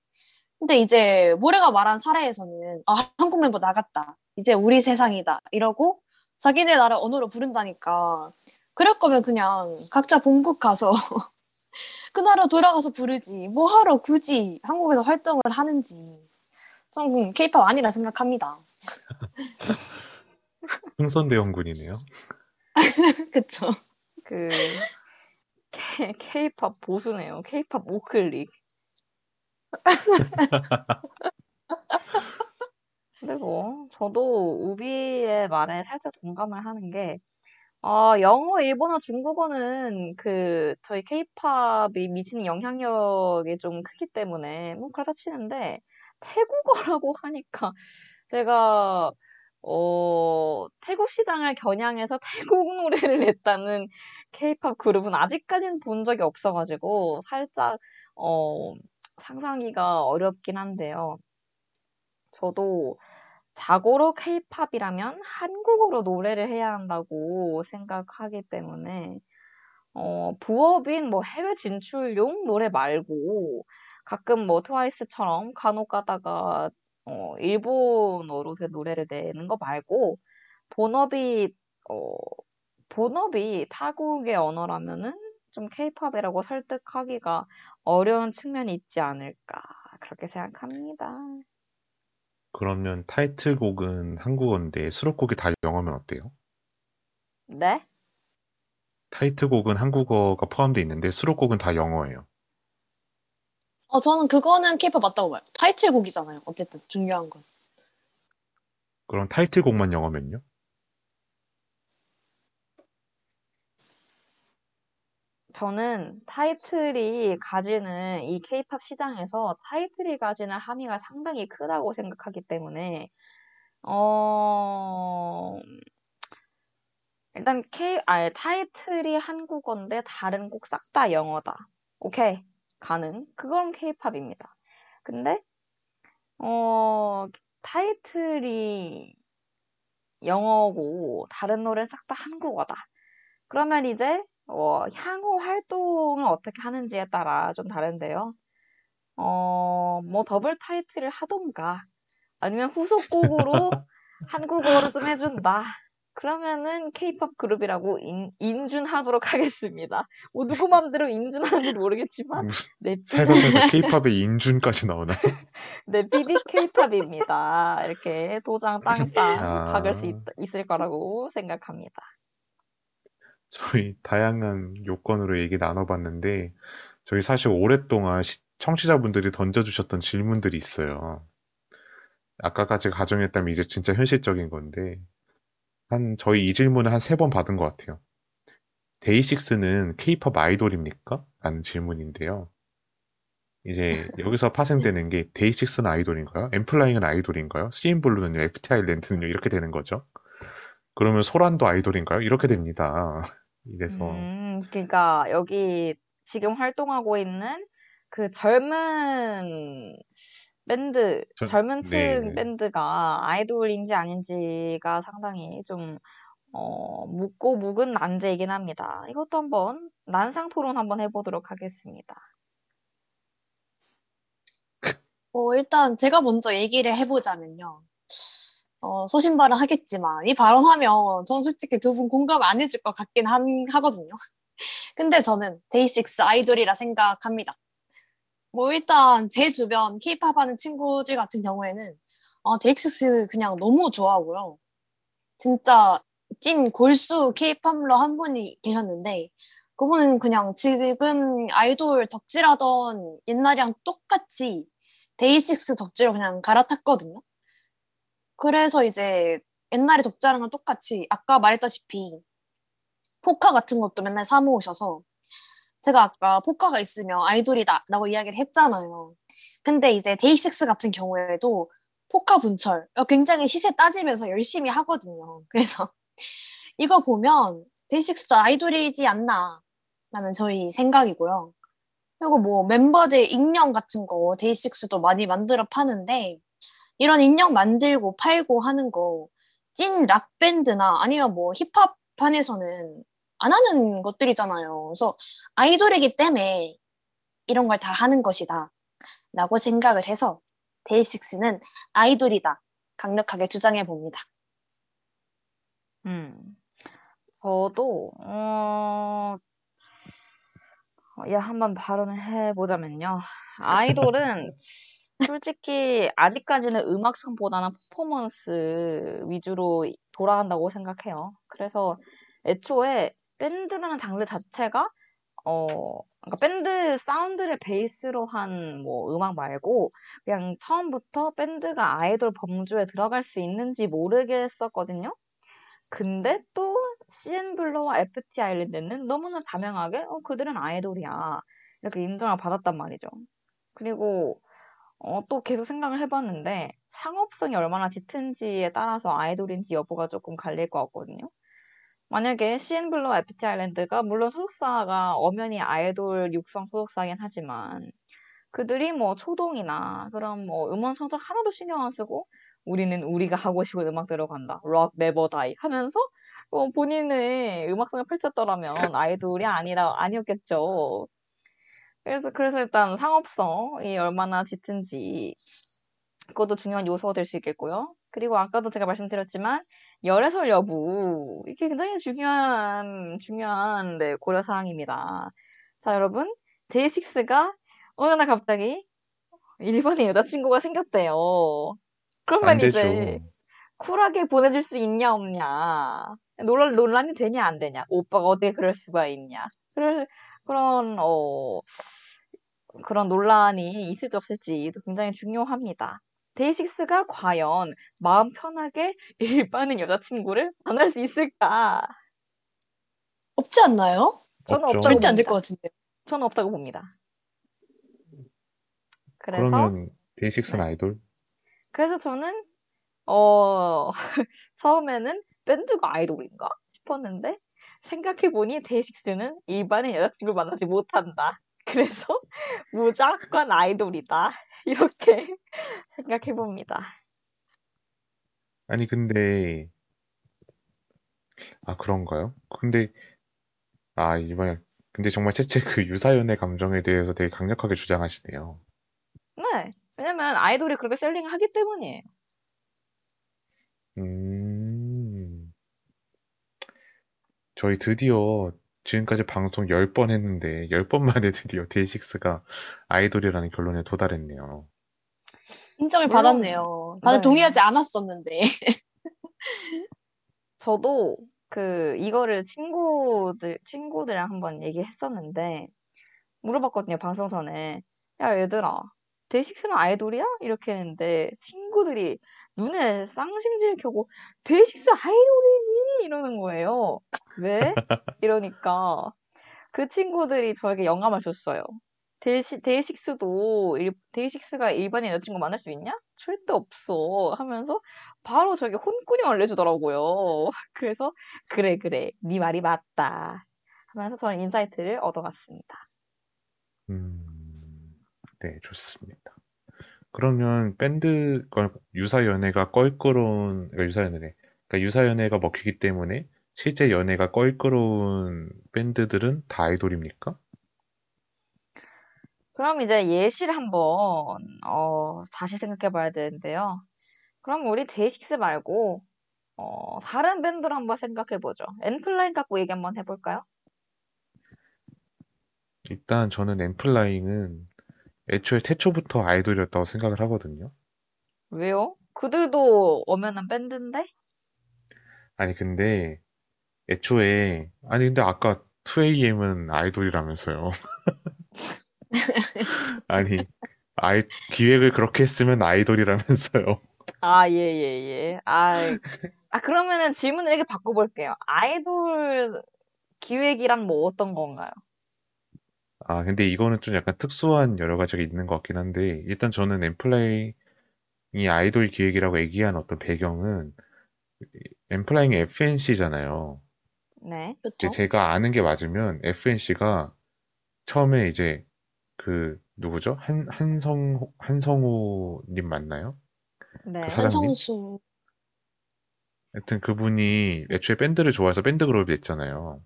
근데 이제 모래가 말한 사례에서는 아 한국 멤버 나갔다 이제 우리 세상이다 이러고 자기네 나라 언어로 부른다니까 그럴 거면 그냥 각자 본국 가서 *laughs* 그 나라 돌아가서 부르지 뭐 하러 굳이 한국에서 활동을 하는지 저는 케이팝 아니라 생각합니다. *laughs* 흥선대원군이네요. *laughs* 그쵸? 그 K- K-팝 보수네요. K-팝 우클릭. 뭐 저도 우비의 말에 살짝 동감을 하는 게 아, 영어, 일본어, 중국어는 그 저희 K-팝이 미치는 영향력이 좀 크기 때문에 뭐 그렇다 치는데 태국어라고 하니까 제가 어, 태국 시장을 겨냥해서 태국 노래를 냈다는 K-팝 그룹은 아직까지는 본 적이 없어가지고 살짝 어, 상상하기가 어렵긴 한데요. 저도 자고로 K-팝이라면 한국어로 노래를 해야 한다고 생각하기 때문에 어, 부업인 뭐 해외 진출용 노래 말고 가끔 뭐 트와이스처럼 간혹 가다가 어, 일본어로 된 노래를 내는 거 말고 본업이 어, 본업이 타국의 언어라면은 좀 K-팝이라고 설득하기가 어려운 측면이 있지 않을까 그렇게 생각합니다. 그러면 타이틀곡은 한국어인데 수록곡이 다 영어면 어때요? 네? 타이틀곡은 한국어가 포함되어 있는데 수록곡은 다 영어예요. 어, 저는 그거는 케이팝 맞다고 봐요. 타이틀곡이잖아요. 어쨌든 중요한 건. 그럼 타이틀곡만 영어면요? 저는 타이틀이 가지는 이 케이팝 시장에서 타이틀이 가지는 함의가 상당히 크다고 생각하기 때문에 어 일단 K 아 타이틀이 한국어인데 다른 곡 싹 다 영어다. 오케이 가능. 그건 케이팝입니다. 근데 어 타이틀이 영어고 다른 노래는 싹 다 한국어다. 그러면 이제 어, 향후 활동을 어떻게 하는지에 따라 좀 다른데요. 어, 뭐 더블 타이틀을 하던가 아니면 후속곡으로 *laughs* 한국어를 좀 해준다. 그러면은 케이팝 그룹이라고 인, 인준하도록 하겠습니다. 뭐 누구 맘대로 인준하는지 모르겠지만 살다 삐디 살다 케이팝의 인준까지 나오나? 내 삐디 케이팝입니다. 이렇게 도장 땅땅 *laughs* 아. 박을 수 있, 있을 거라고 생각합니다. 저희 *laughs* 다양한 요건으로 얘기 나눠봤는데, 저희 사실 오랫동안 시- 청취자분들이 던져주셨던 질문들이 있어요. 아까까지 가정했다면 이제 진짜 현실적인 건데, 한, 저희 이 질문을 한 세 번 받은 것 같아요. 데이식스는 케이팝 아이돌입니까? 라는 질문인데요. 이제 여기서 파생되는 게 데이식스는 아이돌인가요? 엠플라잉은 아이돌인가요? 시인블루는요? FT 아일랜드는요? 이렇게 되는 거죠. 그러면 소란도 아이돌인가요? 이렇게 됩니다. *laughs* 이래서 음, 그러니까 여기 지금 활동하고 있는 그 젊은 밴드, 저- 젊은 층 네. 밴드가 아이돌인지 아닌지가 상당히 좀 어, 묻고 묵은 난제이긴 합니다. 이것도 한번 난상 토론 한번 해보도록 하겠습니다. 어, 일단 제가 먼저 얘기를 해보자면요. 어, 소신발언 하겠지만, 이 발언하면 전 솔직히 두 분 공감 안 해줄 것 같긴 한, 하거든요. *laughs* 근데 저는 데이식스 아이돌이라 생각합니다. 뭐 일단 제 주변 케이팝 하는 친구들 같은 경우에는 어, 데이식스 그냥 너무 좋아하고요. 진짜 찐 골수 케이팝러 한 분이 계셨는데 그분은 그냥 지금 아이돌 덕질하던 옛날이랑 똑같이 데이식스 덕질을 그냥 갈아탔거든요. 그래서 이제 옛날에 건 똑같이 아까 말했다시피 포카 같은 것도 맨날 사 모으셔서 제가 아까 포카가 있으면 아이돌이다 라고 이야기를 했잖아요. 근데 이제 데이식스 같은 경우에도 포카 분철 어, 굉장히 시세 따지면서 열심히 하거든요. 그래서 *laughs* 이거 보면 데이식스도 아이돌이지 않나 라는 저의 생각이고요. 그리고 뭐 멤버들 인형 같은 거 데이식스도 많이 만들어 파는데 이런 인형 만들고 팔고 하는 거 찐 락밴드나 아니면 뭐 힙합 판에서는 안 하는 것들이잖아요. 그래서 아이돌이기 때문에 이런 걸 다 하는 것이다 라고 생각을 해서 데이식스는 아이돌이다 강력하게 주장해 봅니다. 음, 저도, 어, 예, 한번 발언을 해보자면요. 아이돌은 *laughs* 솔직히 아직까지는 음악성보다는 퍼포먼스 위주로 돌아간다고 생각해요. 그래서 애초에 밴드라는 장르 자체가 어, 그러니까 밴드 사운드를 베이스로 한 뭐 음악 말고 그냥 처음부터 밴드가 아이돌 범주에 들어갈 수 있는지 모르겠었거든요. 근데 또 CN블루와 FT 아일랜드는 너무나 자명하게 어, 그들은 아이돌이야. 이렇게 인정을 받았단 말이죠. 그리고 어, 또 계속 생각을 해봤는데 상업성이 얼마나 짙은지에 따라서 아이돌인지 여부가 조금 갈릴 것 같거든요. 만약에 CN블루와 FT 아일랜드가 물론 소속사가 엄연히 아이돌 육성 소속사긴 하지만 그들이 뭐 초동이나 그런 뭐 음원 성적 하나도 신경 안 쓰고 우리는 우리가 하고 싶은 음악대로 간다. rock never die 하면서 어, 본인의 음악성을 펼쳤더라면 아이돌이 아니라 아니었겠죠. 그래서 그래서 일단 상업성이 얼마나 짙은지 그것도 중요한 요소가 될 수 있겠고요. 그리고 아까도 제가 말씀드렸지만 열애설 여부 이게 굉장히 중요한 중요한 네, 고려 사항입니다. 자 여러분 데이식스가 어느 날 갑자기 일본에 여자친구가 생겼대요. 그러면. 이제 쿨하게 보내줄 수 있냐 없냐 논란 논란이 되냐 안 되냐 오빠가 어떻게 그럴 수가 있냐 그럴 그런 어 그런 논란이 있을지 없을지도 굉장히 중요합니다. 데이식스가 과연 마음 편하게 *laughs* 일반인 여자친구를 만날 수 있을까? 없지 않나요? 저는 없죠. 없다고 절대 안 될. 것 같은데. 저는 없다고 봅니다. 그래서 그러면 데이식스는 네. 아이돌? 그래서 저는 어 *laughs* 처음에는 밴드가 아이돌인가 싶었는데 생각해 보니 데이식스는 일반인 여자친구를 만나지 못한다. 그래서 *laughs* 무조건 아이돌이다. 이렇게 *laughs* 생각해 봅니다. 아니, 근데, 아, 그런가요? 근데, 아, 이번에, 근데 정말 채채 그 유사연의 감정에 대해서 되게 강력하게 주장하시네요. 네. 왜냐면 아이돌이 그렇게 셀링을 하기 때문이에요. 음, 저희 드디어 지금까지 방송 10번 했는데 10번 만에 드디어 데이식스가 아이돌이라는 결론에 도달했네요. 인정을 물론, 받았네요. 다들 네. 동의하지 않았었는데. *laughs* 저도 그 이거를 친구들 친구들이랑 한번 얘기했었는데 물어봤거든요 방송 전에 야 얘들아 데이식스는 아이돌이야? 이렇게 했는데 친구들이 눈에 쌍심지를 켜고 데이식스 아이돌이지 이러는 거예요 왜? *laughs* 이러니까 그 친구들이 저에게 영감을 줬어요 데이시, 데이식스도 일, 데이식스가 일반인 여자친구 만날 수 있냐? 절대 없어 하면서 바로 저에게 혼꾸녕 알려주더라고요. *laughs* 그래서 그래 그래 네 말이 맞다 하면서 저는 insight를 얻어갔습니다. 음, 네, 좋습니다. 그러면 밴드, 그 유사 연애가 껄끄러운, 그러니까 유사 연애, 그러니까 유사 연애가 먹히기 때문에 실제 연애가 껄끄러운 밴드들은 다 아이돌입니까? 그럼 이제 예시를 한번 어, 다시 생각해 봐야 되는데요. 그럼 우리 데이식스 말고 어, 다른 밴드를 한번 생각해 보죠. 엔플라잉 갖고 얘기 한번 해볼까요? 일단 저는 엔플라잉은 애초에 태초부터 아이돌이었다고 생각을 하거든요. 왜요? 그들도 엄연한 밴드인데? 아니, 근데 애초에, 아니, 근데 아까 2AM은 아이돌이라면서요. *laughs* 아니, 아이, 기획을 그렇게 했으면 아이돌이라면서요. 아, 예, 예, 예. 아, 아, 그러면은 질문을 이렇게 바꿔볼게요. 아이돌 기획이란 뭐 어떤 건가요? 아, 근데 이거는 좀 약간 특수한 여러 가지가 있는 것 같긴 한데, 일단 저는 엠플라잉이 아이돌 기획이라고 얘기한 어떤 배경은, 엠플라잉이 FNC잖아요. 네. 그렇죠? 제가 아는 게 맞으면 FNC가 처음에 이제 그 누구죠? 한 한성 한성우님 맞나요? 네. 그 사장님? 한성수 하여튼 그분이 애초에 밴드를 좋아해서 밴드 그룹이 됐잖아요.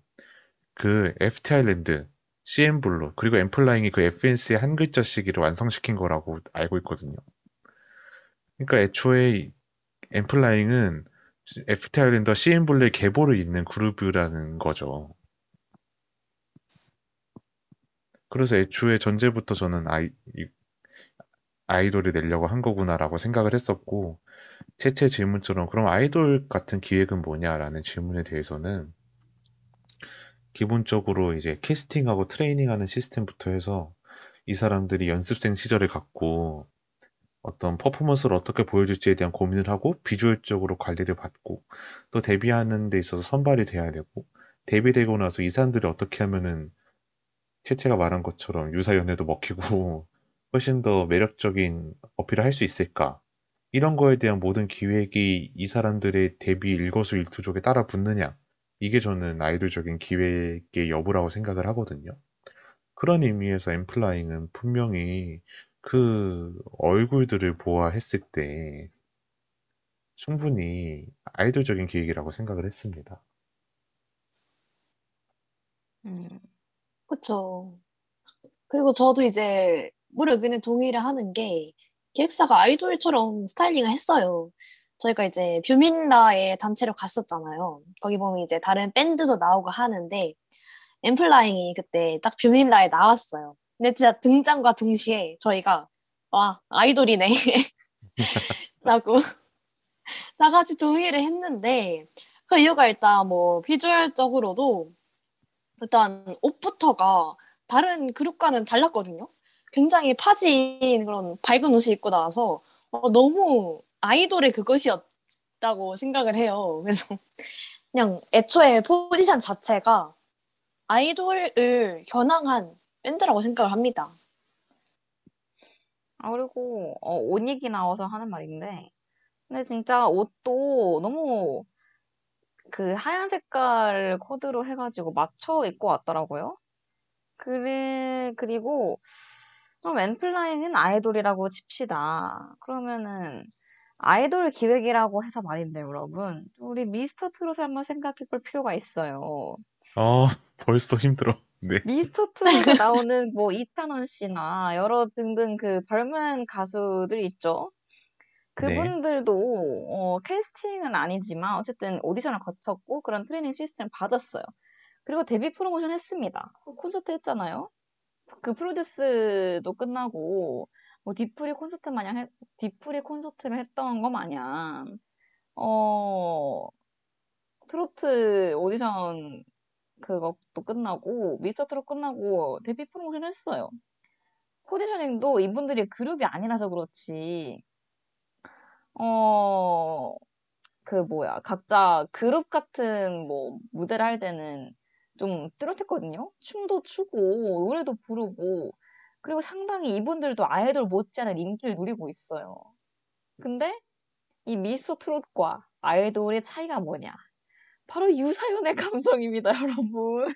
그 FT 아일랜드, CNBLUE 그리고 엔플라잉이 그 FNC의 한 글자씩을 완성시킨 거라고 알고 있거든요. 그러니까 애초에 엔플라잉은 FT 아일랜드와 CNBLUE의 계보를 잇는 그룹이라는 거죠. 그래서 애초에 전제부터 저는 아이, 이- 아이돌을 내려고 한 거구나라고 생각을 했었고, 채채 질문처럼 그럼 아이돌 같은 기획은 뭐냐라는 질문에 대해서는 기본적으로 이제 캐스팅하고 트레이닝하는 시스템부터 해서 이 사람들이 연습생 시절을 갖고 어떤 퍼포먼스를 어떻게 보여줄지에 대한 고민을 하고 비주얼적으로 관리를 받고 또 데뷔하는 데 있어서 선발이 돼야 되고 데뷔되고 나서 이 사람들이 어떻게 하면은 채채가 말한 것처럼 유사 연애도 먹히고 *laughs* 훨씬 더 매력적인 어필을 할 수 있을까? 이런 거에 대한 모든 기획이 이 사람들의 데뷔 일거수일투족에 따라 붙느냐? 이게 저는 아이돌적인 기획의 여부라고 생각을 하거든요. 그런 의미에서 엠플라잉은 분명히 그 얼굴들을 보아했을 때 충분히 아이돌적인 기획이라고 생각을 했습니다. 음, 그쵸. 그리고 저도 이제 무려 의견에 동의를 하는 게 기획사가 아이돌처럼 스타일링을 했어요. 저희가 이제 뷰민라의 단체로 갔었잖아요. 거기 보면 이제 다른 밴드도 나오고 하는데 엠플라잉이 그때 딱 뷰민라에 나왔어요. 근데 진짜 등장과 동시에 저희가 와 아이돌이네 *laughs* 라고 *laughs* 다 같이 동의를 했는데 그 이유가 일단 뭐 비주얼적으로도 일단 옷부터가 다른 그룹과는 달랐거든요. 굉장히 파진 그런 밝은 옷을 입고 나와서 어, 너무 아이돌의 그것이었다고 생각을 해요. 그래서 그냥 애초에 포지션 자체가 아이돌을 겨냥한 밴드라고 생각을 합니다. 아, 그리고, 어, 옷 얘기 나와서 하는 말인데, 근데 진짜 옷도 너무 그 하얀 색깔 코드로 해가지고 맞춰 입고 왔더라고요. 그래, 그리고, 그럼 엔플라잉은 아이돌이라고 칩시다. 그러면은, 아이돌 기획이라고 해서 말인데, 여러분. 우리 미스터 트롯을 한번 생각해 볼 필요가 있어요. 아, 벌써 힘들어. 네. 미스터 트롯에 나오는 뭐 이찬원 씨나 여러 등등 그 젊은 가수들이 있죠. 네. 그분들도 어, 캐스팅은 아니지만 어쨌든 오디션을 거쳤고 그런 트레이닝 시스템 받았어요. 그리고 데뷔 프로모션 했습니다. 콘서트 했잖아요. 그 프로듀스도 끝나고 뭐 뒤풀이 콘서트 마냥 했- 뒤풀이 콘서트를 했던 거 마냥 어 트로트 오디션 그것도 끝나고 미스터 트롯 끝나고 데뷔 프로모션 했어요. 포지셔닝도 이분들이 그룹이 아니라서 그렇지 어 그 뭐야 각자 그룹 같은 뭐 무대를 할 때는 좀 뚜렷했거든요. 춤도 추고 노래도 부르고 그리고 상당히 이분들도 아이돌 못지않은 인기를 누리고 있어요. 근데 이 미스터 트롯과 아이돌의 차이가 뭐냐? 바로 유사연의 *laughs* 감정입니다, 여러분.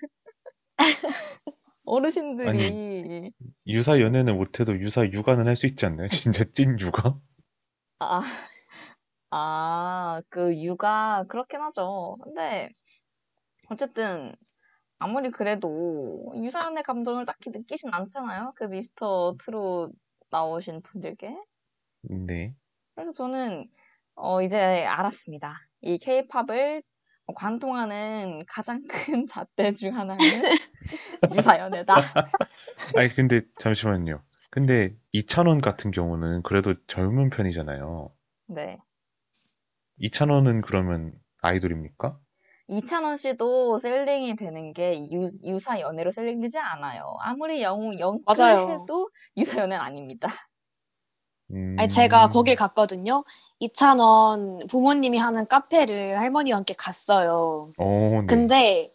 *laughs* 어르신들이 유사 연애는 못해도 유사 육아는 할 수 있지 않나요? *laughs* 진짜 찐 육아? 아, 아, 그 육아 그렇긴 하죠. 근데 어쨌든 아무리 그래도 유사연의 감정을 딱히 느끼진 않잖아요. 그 미스터 트롯 나오신 분들께. 네. 그래서 저는 어, 이제 알았습니다. 이 케이팝을 관통하는 가장 큰 *laughs* 잣대 중 하나는 *laughs* 유사연애다. *laughs* 아니, 근데 잠시만요. 근데 이찬원 같은 경우는 그래도 젊은 편이잖아요. 네. 이찬원은 그러면 아이돌입니까? 이찬원 씨도 셀링이 되는 게 유, 유사 연애로 셀링되지 않아요. 아무리 영웅. 영끌해도 유사 연애는 아닙니다. 아니, 제가 음, 거길 갔거든요. 이찬원 부모님이 하는 카페를 할머니와 함께 갔어요. 어, 네. 근데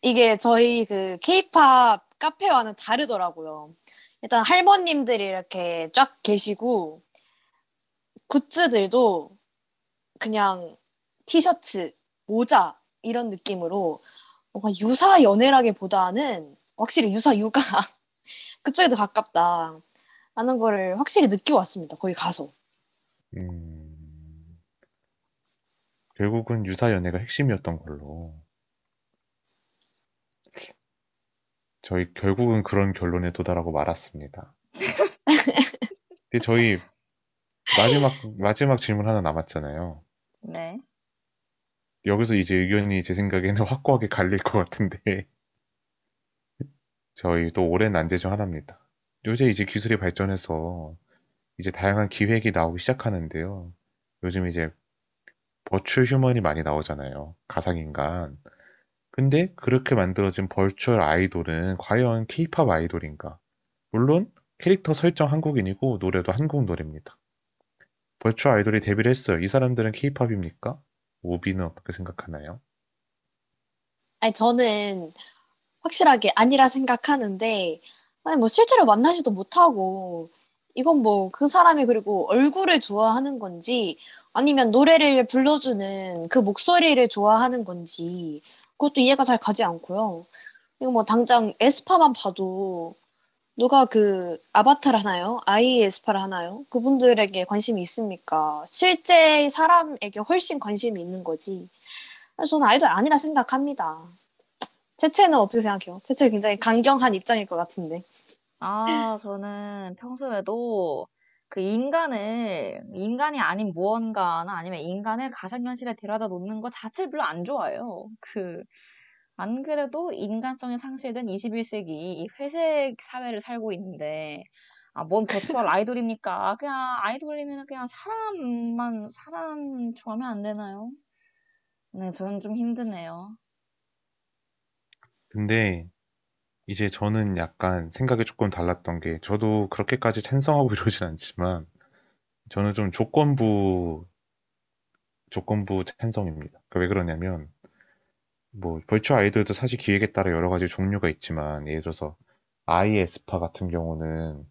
이게 저희 그 케이팝 카페와는 다르더라고요. 일단 할머님들이 이렇게 쫙 계시고 굿즈들도 그냥 티셔츠, 모자 이런 느낌으로 뭔가 유사 연애라기보다는 확실히 유사 육아 *laughs* 그쪽에 더 가깝다 라는 거를 확실히 느끼고 왔습니다. 거기 가서. 음, 결국은 유사 연애가 핵심이었던 걸로. 저희 결국은 그런 결론에 도달하고 말았습니다. *laughs* 근데 저희 마지막 마지막 질문 하나 남았잖아요. 네. 여기서 이제 의견이 제 생각에는 *laughs* 확고하게 갈릴 것 같은데 *laughs* 저희 또 오랜 난제 중 하나입니다. 요새 이제 기술이 발전해서 이제 다양한 기획이 나오기 시작하는데요. 요즘 이제 버추얼 휴먼이 많이 나오잖아요. 가상인간. 근데 그렇게 만들어진 버추얼 아이돌은 과연 케이팝 아이돌인가? 물론 캐릭터 설정 한국인이고 노래도 한국 노래입니다. 버추얼 아이돌이 데뷔를 했어요. 이 사람들은 케이팝입니까? 오비는 어떻게 생각하나요? 아니, 저는 확실하게 아니라 생각하는데, 아니, 뭐 실제로 만나지도 못하고, 이건 뭐 그 사람이 그리고 얼굴을 좋아하는 건지, 아니면 노래를 불러주는 그 목소리를 좋아하는 건지, 그것도 이해가 잘 가지 않고요. 이거 뭐 당장 에스파만 봐도, 누가 그 아바타를 하나요? 아이 에스파를 하나요? 그분들에게 관심이 있습니까? 실제 사람에게 훨씬 관심이 있는 거지. 저는 아이돌 아니라 생각합니다. 채채는 어떻게 생각해요? 채채 굉장히 강경한 입장일 것 같은데. 아, 저는 평소에도 그 인간을, 인간이 아닌 무언가나 아니면 인간을 가상현실에 데려다 놓는 것 자체를 별로 안 좋아해요. 그, 안 그래도 인간성이 상실된 21세기 이 회색 사회를 살고 있는데, 아, 뭔 버추얼 아이돌입니까? 그냥 아이돌이면 그냥 사람만, 사람 좋아하면 안 되나요? 네, 저는 좀 힘드네요. 근데 이제 저는 약간 생각이 조금 달랐던 게 저도 그렇게까지 찬성하고 *laughs* 이러진 않지만 저는 좀 조건부 조건부 찬성입니다. 그러니까 왜 그러냐면 뭐 벌추 아이돌도 사실 기획에 따라 여러 가지 종류가 있지만 예를 들어서 아이 에스파 같은 경우는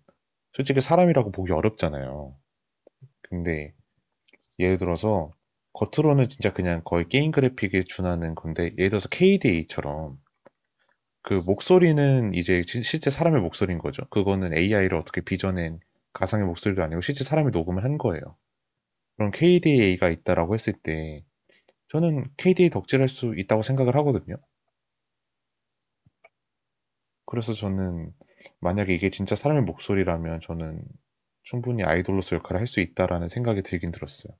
솔직히 사람이라고 보기 어렵잖아요. 근데 예를 들어서 겉으로는 진짜 그냥 거의 게임 그래픽에 준하는 건데 예를 들어서 KDA처럼 그 목소리는 이제 지- 실제 사람의 목소리인 거죠. 그거는 AI를 어떻게 빚어낸 가상의 목소리도 아니고 실제 사람이 녹음을 한 거예요. 그럼 KDA가 있다라고 했을 때 저는 KDA 덕질할 수 있다고 생각을 하거든요. 그래서 저는 만약에 이게 진짜 사람의 목소리라면 저는 충분히 아이돌로서 역할을 할 수 있다라는 생각이 들긴 들었어요.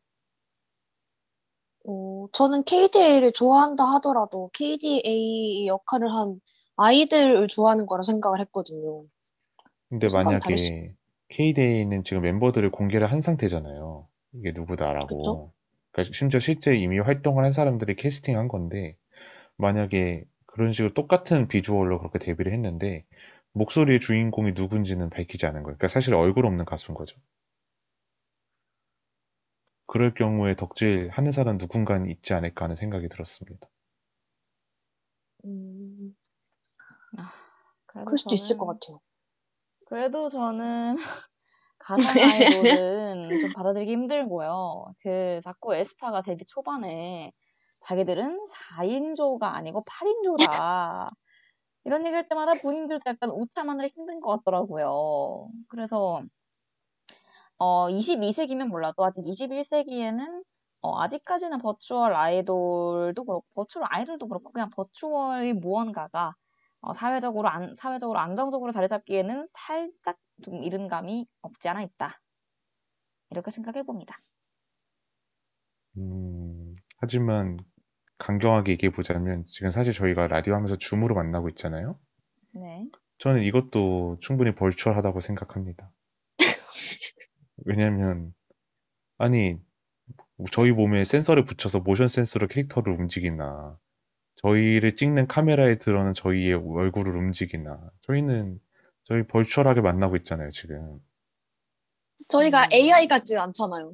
어, 저는 KDA를 좋아한다 하더라도 KDA 역할을 한 아이들을 좋아하는 거라 생각을 했거든요. 근데 만약에 K-Day는 지금 멤버들을 공개를 한 상태잖아요. 이게 누구다라고. 그쵸? 그러니까 심지어 실제 이미 활동을 한 사람들이 캐스팅한 건데 만약에 그런 식으로 똑같은 비주얼로 그렇게 데뷔를 했는데 목소리의 주인공이 누군지는 밝히지 않은 거예요. 그러니까 사실 얼굴 없는 가수인 거죠. 그럴 경우에 덕질 하는 사람 누군가는 있지 않을까 하는 생각이 들었습니다. 음, 그래도 그럴 수도 있을 것 저는- 같아요. 그래도 저는 가상 아이돌은 *laughs* 좀 받아들이기 힘들고요. 그 자꾸 에스파가 데뷔 초반에 자기들은 4인조가 아니고 8인조다. *laughs* 이런 얘기할 때마다 본인들도 약간 웃자마느라 힘든 것 같더라고요. 그래서 어 22세기면 몰라도 아직 21세기에는 어 아직까지는 버추얼 아이돌도 그렇고 버추얼 아이돌도 그렇고 그냥 버추얼의 무언가가 어 사회적으로 안 사회적으로 안정적으로 자리 잡기에는 살짝 좀 이른 감이 없지 않아 있다. 이렇게 생각해 봅니다. 음, 하지만 강경하게 얘기해 보자면 지금 사실 저희가 라디오 하면서 줌으로 만나고 있잖아요. 네. 저는 이것도 충분히 벌추얼하다고 생각합니다. *laughs* 왜냐면 아니 저희 몸에 센서를 붙여서 모션 센서로 캐릭터를 움직이나 저희를 찍는 카메라에 들어오는 저희의 얼굴을 움직이나 저희는 저희 벌추얼하게 만나고 있잖아요, 지금. 저희가 음. AI 같지 않잖아요.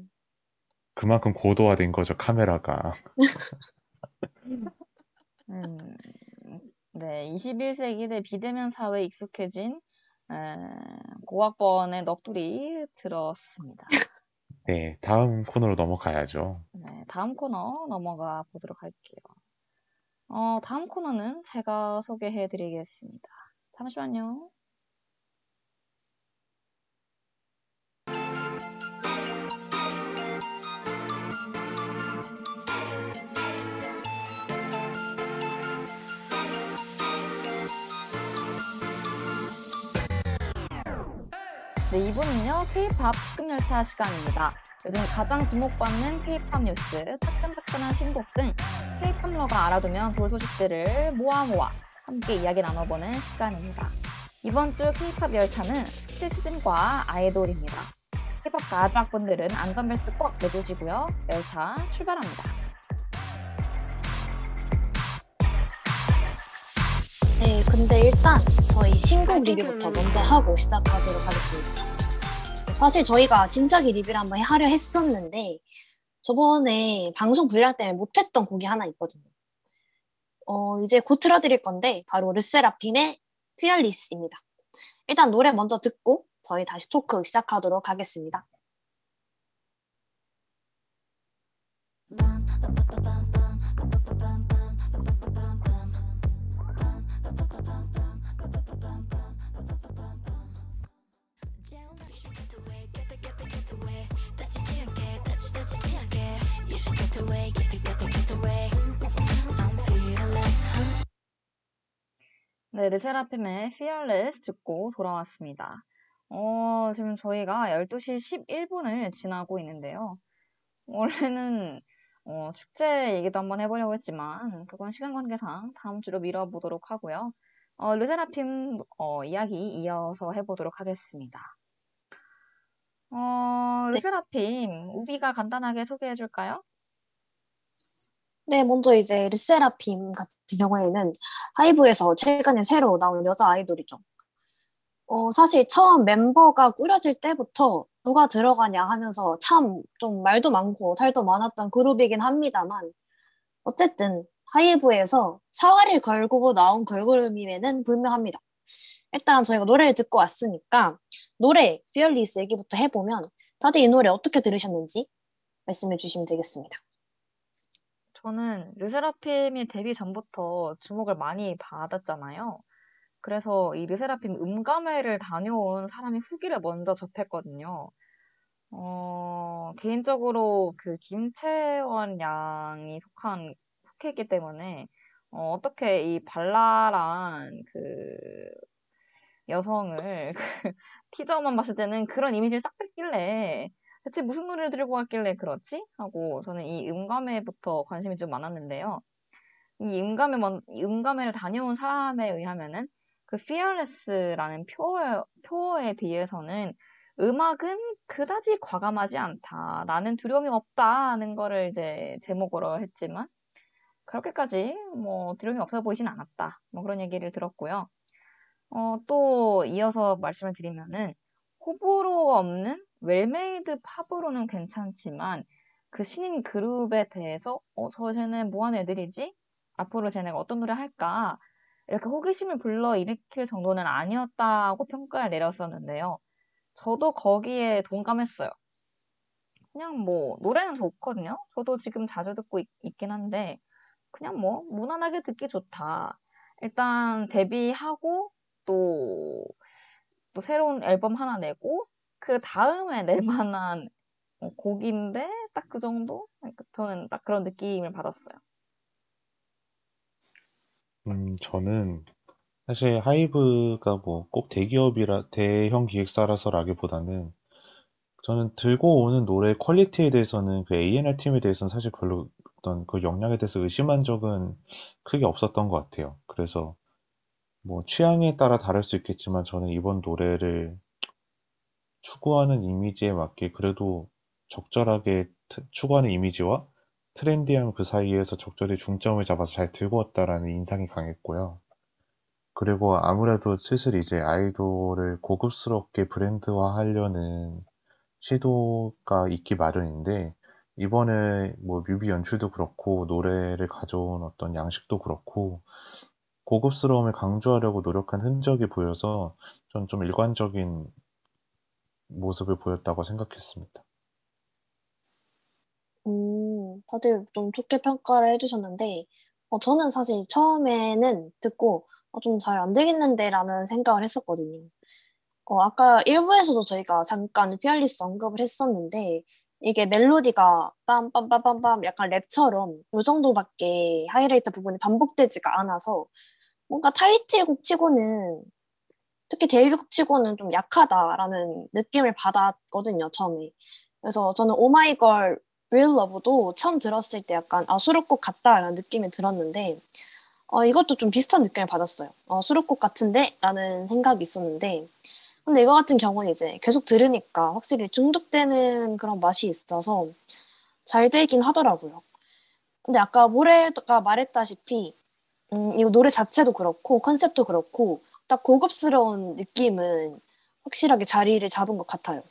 그만큼 고도화된 거죠, 카메라가. *laughs* 음, 네, 21세기 대 비대면 사회에 익숙해진 에, 고학번의 넋두리 들었습니다. 네, 다음 코너로 넘어가야죠. 네, 다음 코너 넘어가 보도록 할게요. 어, 다음 코너는 제가 소개해 드리겠습니다. 잠시만요. 네, 이분은요, K-팝 특급열차 시간입니다. 요즘 가장 주목받는 K-팝 뉴스, 따끈따끈한 신곡 등 K-팝러가 알아두면 볼 소식들을 모아 모아 함께 이야기 나눠보는 시간입니다. 이번 주 K-팝 열차는 숙제 시즌과 아이돌입니다. K-팝 가족분들은 안전벨트 꼭 매주시고요. 열차 출발합니다. 네, 근데 일단 저희 신곡 리뷰부터 먼저 하고 시작하도록 하겠습니다. 사실 저희가 진작에 리뷰를 한번 하려 했었는데 저번에 방송 분량 때문에 못했던 곡이 하나 있거든요. 어, 이제 곧 틀어드릴 건데 바로 르세라핌의 피얼리스입니다. 일단 노래 먼저 듣고 저희 다시 토크 시작하도록 하겠습니다. 네, 르세라핌의 Fearless 듣고 돌아왔습니다. 어, 지금 저희가 12시 11분을 지나고 있는데요. 원래는 어, 축제 얘기도 한번 해보려고 했지만 그건 시간 관계상 다음 주로 미뤄보도록 하고요. 어, 르세라핌 어, 이야기 이어서 해보도록 하겠습니다. 어, 르세라핌 우비가 간단하게 소개해줄까요? 네, 먼저 이제 르세라핌 같은 경우에는 하이브에서 최근에 새로 나온 여자 아이돌이죠. 어, 사실 처음 멤버가 꾸려질 때부터 누가 들어가냐 하면서 참 좀 말도 많고 탈도 많았던 그룹이긴 합니다만 어쨌든 하이브에서 사활을 걸고 나온 걸그룹임에는 불명합니다. 일단 저희가 노래를 듣고 왔으니까 노래 피얼리스 얘기부터 해보면 다들 이 노래 어떻게 들으셨는지 말씀해 주시면 되겠습니다. 저는 르세라핌이 데뷔 전부터 주목을 많이 받았잖아요. 그래서 이 르세라핌 음감회를 다녀온 사람이 후기를 먼저 접했거든요. 어, 개인적으로 그 김채원 양이 속한 후기이기 때문에 어, 어떻게 이 발랄한 그 여성을 *laughs* 그 티저만 봤을 때는 그런 이미지를 싹 뺐길래 대체 무슨 노래를 들고 왔길래 그렇지? 하고 저는 이 음감회부터 관심이 좀 많았는데요. 이 음감회, 음감회를 다녀온 사람에 의하면은 그 fearless라는 표어, 표어에 비해서는 음악은 그다지 과감하지 않다. 나는 두려움이 없다는 거를 이제 제목으로 했지만 그렇게까지 뭐 두려움이 없어 보이진 않았다. 뭐 그런 얘기를 들었고요. 어, 또 이어서 말씀을 드리면은 호불호 없는 well-made 팝으로는 괜찮지만 그 신인 그룹에 대해서 어, 저 쟤네 뭐 하는 애들이지? 앞으로 쟤네가 어떤 노래 할까? 이렇게 호기심을 불러일으킬 정도는 아니었다고 평가를 내렸었는데요. 저도 거기에 동감했어요. 그냥 뭐 노래는 좋거든요. 저도 지금 자주 듣고 있, 긴 한데 그냥 뭐 무난하게 듣기 좋다. 일단 데뷔하고 또, 또 새로운 앨범 하나 내고 그 다음에 낼 만한 곡인데 딱 그 정도? 저는 딱 그런 느낌을 받았어요. 음, 저는 사실 하이브가 뭐 꼭 대기업이라 대형 기획사라서라기보다는 저는 들고 오는 노래 quality에 대해서는 그 A&R 팀에 대해서는 사실 별로 어떤 그 역량에 대해서 의심한 적은 크게 없었던 것 같아요. 그래서 뭐 취향에 따라 다를 수 있겠지만 저는 이번 노래를 추구하는 이미지에 맞게 그래도 적절하게 트- 추구하는 이미지와 트렌디함 그 사이에서 적절히 중점을 잡아서 잘 들고 왔다라는 인상이 강했고요. 그리고 아무래도 슬슬 이제 아이돌을 고급스럽게 브랜드화 하려는 시도가 있기 마련인데, 이번에 뭐 뮤비 연출도 그렇고, 노래를 가져온 어떤 양식도 그렇고, 고급스러움을 강조하려고 노력한 흔적이 보여서 전 좀 일관적인 모습을 보였다고 생각했습니다. 음, 다들 좀 좋게 평가를 해주셨는데, 어, 저는 사실 처음에는 듣고 어, 좀잘 안 되겠는데라는 생각을 했었거든요. 어, 아까 1부에서도 저희가 잠깐 FEARLESS 언급을 했었는데, 이게 멜로디가 빰빰빰빰빰 약간 랩처럼 요 정도밖에 하이라이트 부분이 반복되지가 않아서 뭔가 타이틀곡 치고는 특히 데뷔곡 치고는 좀 약하다라는 느낌을 받았거든요, 처음에. 그래서 저는 오마이걸 Love도 처음 들었을 때 약간 아 수록곡 같다라는 느낌이 들었는데 어, 이것도 좀 비슷한 느낌을 받았어요. 어, 수록곡 같은데? 라는 생각이 있었는데 근데 이거 같은 경우는 이제 계속 들으니까 확실히 중독되는 그런 맛이 있어서 잘 되긴 하더라고요. 근데 아까 모래가 말했다시피 음, 이거 노래 자체도 그렇고 컨셉도 그렇고 딱 고급스러운 느낌은 확실하게 자리를 잡은 것 같아요.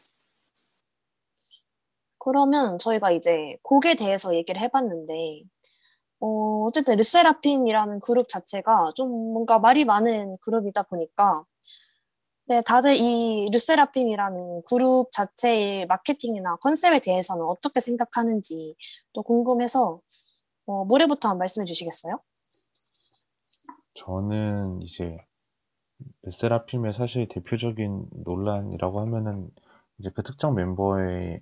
그러면 저희가 이제 곡에 대해서 얘기를 해봤는데 어, 어쨌든 르세라핌이라는 그룹 자체가 좀 뭔가 말이 많은 그룹이다 보니까 네, 다들 이 르세라핌이라는 그룹 자체의 마케팅이나 컨셉에 대해서는 어떻게 생각하는지 또 궁금해서 어, 모레부터 말씀해 주시겠어요? 저는 이제 르세라핌의 사실 대표적인 논란이라고 하면은 이제 그 특정 멤버의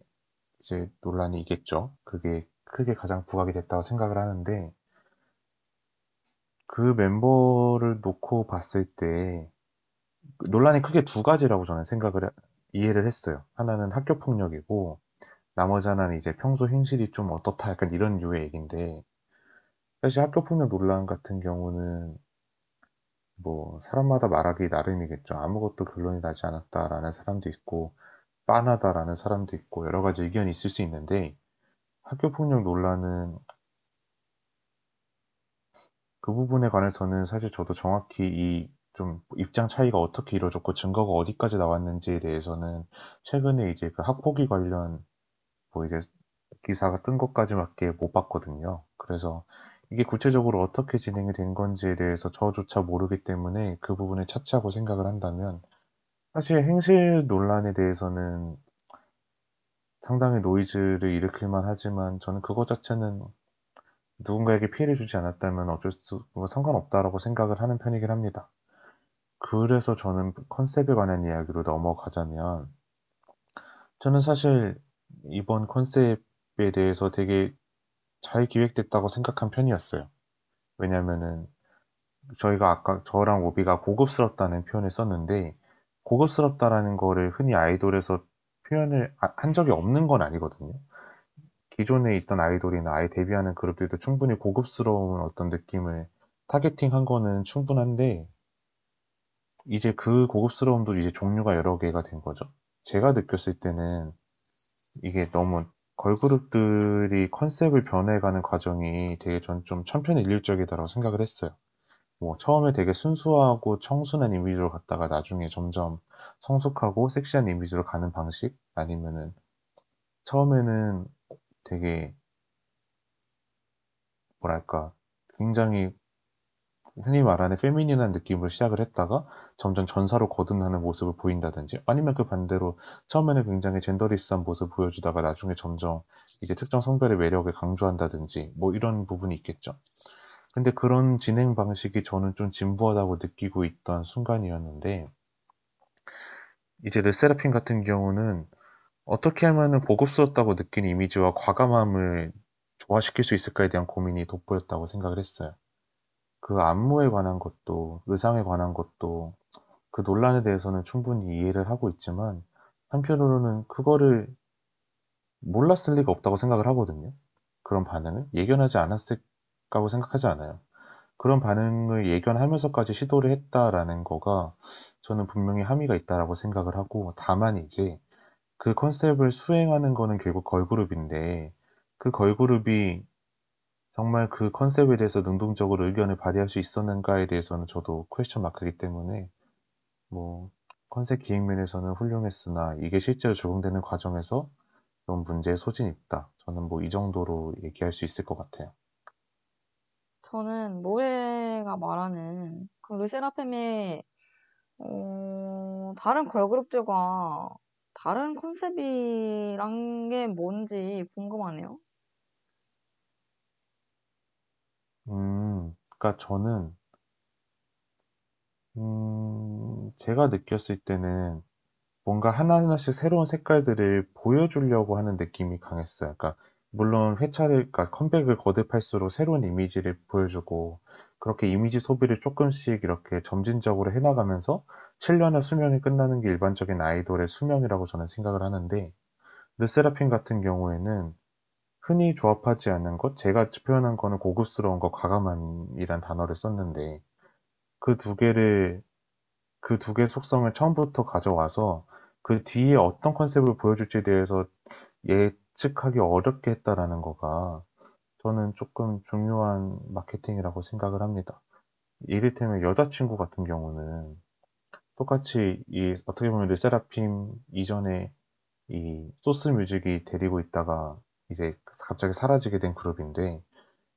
이제 논란이 있겠죠. 그게 크게 가장 부각이 됐다고 생각을 하는데 그 멤버를 놓고 봤을 때 논란이 크게 두 가지라고 저는 생각을 해- 이해를 했어요. 하나는 학교 폭력이고 나머지 하나는 이제 평소 행실이 좀 어떻다 약간 이런 류의 얘기인데 사실 학교 폭력 논란 같은 경우는 뭐 사람마다 말하기 나름이겠죠. 아무것도 결론이 나지 않았다라는 사람도 있고 빤하다라는 사람도 있고 여러 가지 의견이 있을 수 있는데 학교 폭력 논란은 그 부분에 관해서는 사실 저도 정확히 이 좀 입장 차이가 어떻게 이루어졌고 증거가 어디까지 나왔는지에 대해서는 최근에 이제 그 학폭위 관련 뭐 이제 기사가 뜬 것까지밖에 못 봤거든요. 그래서 이게 구체적으로 어떻게 진행이 된 건지에 대해서 저조차 모르기 때문에 그 부분을 차치하고 생각을 한다면 사실 행실 논란에 대해서는 상당히 노이즈를 일으킬만 하지만 저는 그것 자체는 누군가에게 피해를 주지 않았다면 어쩔 수, 뭐 상관없다라고 생각을 하는 편이긴 합니다. 그래서 저는 컨셉에 관한 이야기로 넘어가자면, 저는 사실 이번 컨셉에 대해서 되게 잘 기획됐다고 생각한 편이었어요. 왜냐면은 저희가 아까 저랑 오비가 고급스럽다는 표현을 썼는데, 고급스럽다라는 거를 흔히 아이돌에서 표현을 아- 한 적이 없는 건 아니거든요. 기존에 있던 아이돌이나 아예 데뷔하는 그룹들도 충분히 고급스러운 어떤 느낌을 타겟팅한 거는 충분한데 이제 그 고급스러움도 이제 종류가 여러 개가 된 거죠. 제가 느꼈을 때는 이게 너무 걸그룹들이 컨셉을 변해가는 과정이 되게 전 좀 천편일률적이다라고 생각을 했어요. 뭐 처음에 되게 순수하고 청순한 이미지로 갔다가 나중에 점점 성숙하고 섹시한 이미지로 가는 방식 아니면은 처음에는 되게 뭐랄까 굉장히 흔히 말하는 페미닌한 느낌으로 시작을 했다가 점점 전사로 거듭나는 모습을 보인다든지 아니면 그 반대로 처음에는 굉장히 젠더리스한 모습을 보여주다가 나중에 점점 이제 특정 성별의 매력을 강조한다든지 뭐 이런 부분이 있겠죠. 근데 그런 진행 방식이 저는 좀 진부하다고 느끼고 있던 순간이었는데 이제 르세라핌 같은 경우는 어떻게 하면은 고급스럽다고 느낀 이미지와 과감함을 조화시킬 수 있을까에 대한 고민이 돋보였다고 생각을 했어요. 그 안무에 관한 것도, 의상에 관한 것도, 그 논란에 대해서는 충분히 이해를 하고 있지만, 한편으로는 그거를 몰랐을 리가 없다고 생각을 하거든요. 그런 반응을 예견하지 않았을까고 생각하지 않아요. 그런 반응을 예견하면서까지 시도를 했다라는 거가 저는 분명히 함의가 있다라고 생각을 하고, 다만 이제 그 컨셉을 수행하는 거는 결국 걸그룹인데, 그 걸그룹이 정말 그 컨셉에 대해서 능동적으로 의견을 발휘할 수 있었는가에 대해서는 저도 퀘스천 마크이기 때문에 뭐 컨셉 기획 면에서는 훌륭했으나 이게 실제로 적용되는 과정에서 좀 문제의 소진이 있다. 저는 뭐 이 정도로 얘기할 수 있을 것 같아요. 저는 모래가 말하는 그 르세라핌의 어, 다른 걸그룹들과 다른 컨셉이란 게 뭔지 궁금하네요. 음, 그러니까 저는 음, 제가 느꼈을 때는 뭔가 하나하나씩 새로운 색깔들을 보여주려고 하는 느낌이 강했어요. 그러니까 물론 회차를, 그러니까 컴백을 거듭할수록 새로운 이미지를 보여주고 그렇게 이미지 소비를 조금씩 이렇게 점진적으로 해 나가면서 7 년의 수명이 끝나는 게 일반적인 아이돌의 수명이라고 저는 생각을 하는데 르세라핌 같은 경우에는 흔히 조합하지 않는 것, 제가 표현한 거는 고급스러운 것, 과감함이란 단어를 썼는데 그 두 개를 그 두 개의 속성을 처음부터 가져와서 그 뒤에 어떤 컨셉을 보여줄지에 대해서 예측하기 어렵게 했다라는 거가 저는 조금 중요한 마케팅이라고 생각을 합니다. 이를테면 여자친구 같은 경우는 똑같이 이 어떻게 보면 르세라핌 이전에 이 소스 뮤직이 데리고 있다가 이제 갑자기 사라지게 된 그룹인데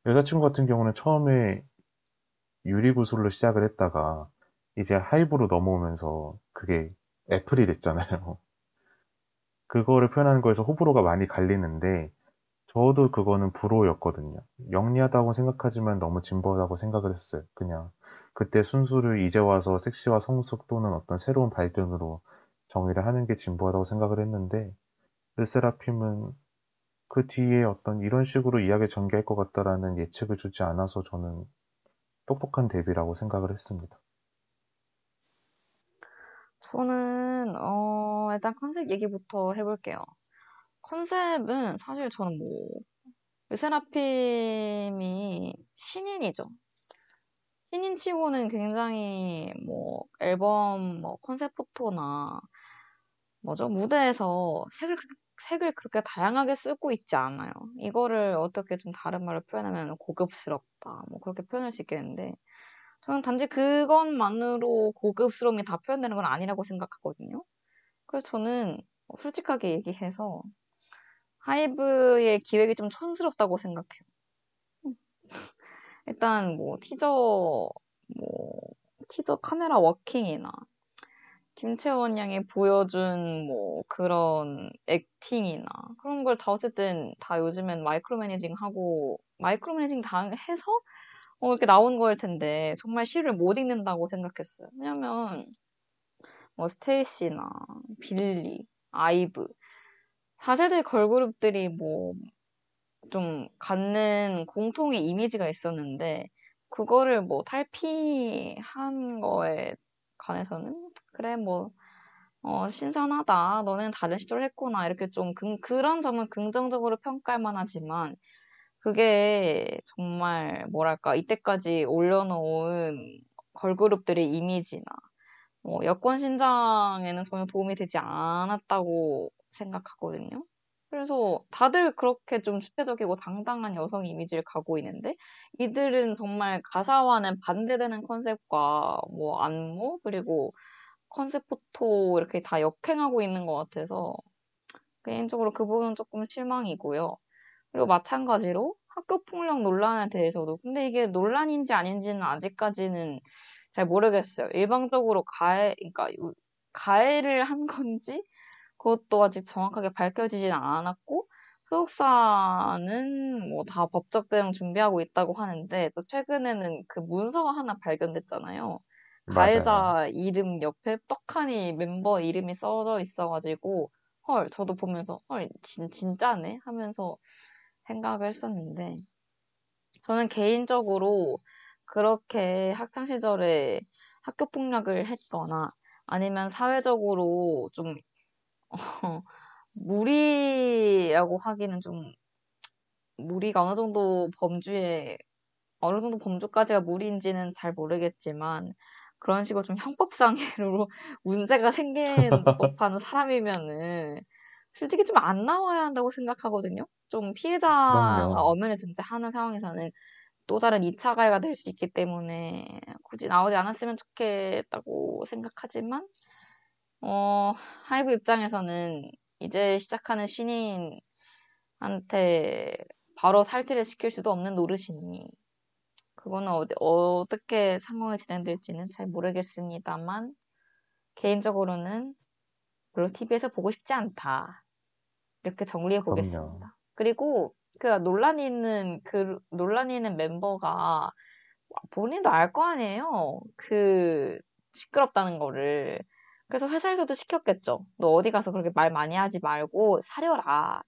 여자친구 같은 경우는 처음에 유리구슬로 시작을 했다가 이제 하이브로 넘어오면서 그게 애플이 됐잖아요. *laughs* 그거를 표현하는 거에서 호불호가 많이 갈리는데 저도 그거는 불호였거든요. 영리하다고 생각하지만 너무 진보하다고 생각을 했어요. 그냥 그때 순수를 이제 와서 섹시와 성숙 또는 어떤 새로운 발견으로 정의를 하는 게 진보하다고 생각을 했는데 르세라핌은 그 뒤에 어떤 이런 식으로 이야기 전개할 것 같다라는 예측을 주지 않아서 저는 똑똑한 데뷔라고 생각을 했습니다. 저는 어, 일단 컨셉 얘기부터 해볼게요. 컨셉은 사실 저는 뭐 르세라핌이 신인이죠. 신인치고는 굉장히 뭐 앨범 뭐 컨셉 포토나 뭐죠 무대에서 색을 그- 색을 그렇게 다양하게 쓰고 있지 않아요. 이거를 어떻게 좀 다른 말로 표현하면 고급스럽다 뭐 그렇게 표현할 수 있겠는데 저는 단지 그것만으로 고급스러움이 다 표현되는 건 아니라고 생각하거든요. 그래서 저는 솔직하게 얘기해서 하이브의 기획이 좀 촌스럽다고 생각해요. *laughs* 일단 뭐 티저 뭐 티저 카메라 working이나 김채원 양이 보여준 뭐 그런 acting이나 그런 걸 다 어쨌든 다 요즘엔 micro managing 하고 micro managing 다 해서 어, 이렇게 나온 거일 텐데 정말 scene을 못 읽는다고 생각했어요. 왜냐면 뭐 스테이시나 빌리, 아이브 4세대 걸그룹들이 뭐 좀 갖는 공통의 이미지가 있었는데 그거를 뭐 탈피한 거에 관해서는 그래 뭐 어, 신선하다. 너는 다른 시도를 했구나. 이렇게 좀 긍, 그런 점은 긍정적으로 평가할 만하지만 그게 정말 뭐랄까 이때까지 올려놓은 걸그룹들의 이미지나 뭐 여권 신장에는 전혀 도움이 되지 않았다고 생각하거든요. 그래서 다들 그렇게 좀 주체적이고 당당한 여성 이미지를 가고 있는데 이들은 정말 가사와는 반대되는 컨셉과 뭐 안무 그리고 컨셉 포토 이렇게 다 역행하고 있는 것 같아서 개인적으로 그 부분은 조금 실망이고요. 그리고 마찬가지로 학교 폭력 논란에 대해서도 근데 이게 논란인지 아닌지는 아직까지는 잘 모르겠어요. 일방적으로 가해, 그러니까 요- 가해를 한 건지 그것도 아직 정확하게 밝혀지진 않았고 소속사는 뭐 다 법적 대응 준비하고 있다고 하는데 또 최근에는 그 문서가 하나 발견됐잖아요. 맞아요. 가해자 이름 옆에 떡하니 멤버 이름이 써져 있어가지고 헐 저도 보면서 헐 진, 진짜네 하면서 생각을 했었는데 저는 개인적으로 그렇게 학창 시절에 학교 폭력을 했거나 아니면 사회적으로 좀 어, 무리라고 하기는 좀 무리가 어느 정도 범주에 어느 정도 범주까지가 무리인지는 잘 모르겠지만 그런 식으로 좀 형법상으로 *laughs* 문제가 생긴 법한 *laughs* 사람이면은 솔직히 좀 안 나와야 한다고 생각하거든요. 좀 피해자가. 엄연히 존재하는 상황에서는 또 다른 2차 가해가 될 수 있기 때문에 굳이 나오지 않았으면 좋겠다고 생각하지만 어, 하이브 입장에서는 이제 시작하는 신인한테 바로 탈퇴를 시킬 수도 없는 노릇이니 그거는 어디, 어떻게 상황이 진행될지는 잘 모르겠습니다만 개인적으로는 별로 TV에서 보고 싶지 않다. 이렇게 정리해. 보겠습니다. 그리고 그 논란이 있는 그 논란이 있는 멤버가 본인도 알 거 아니에요. 그 시끄럽다는 거를. 그래서 회사에서도 시켰겠죠. 너 어디 가서 그렇게 말 많이 하지 말고 사려라.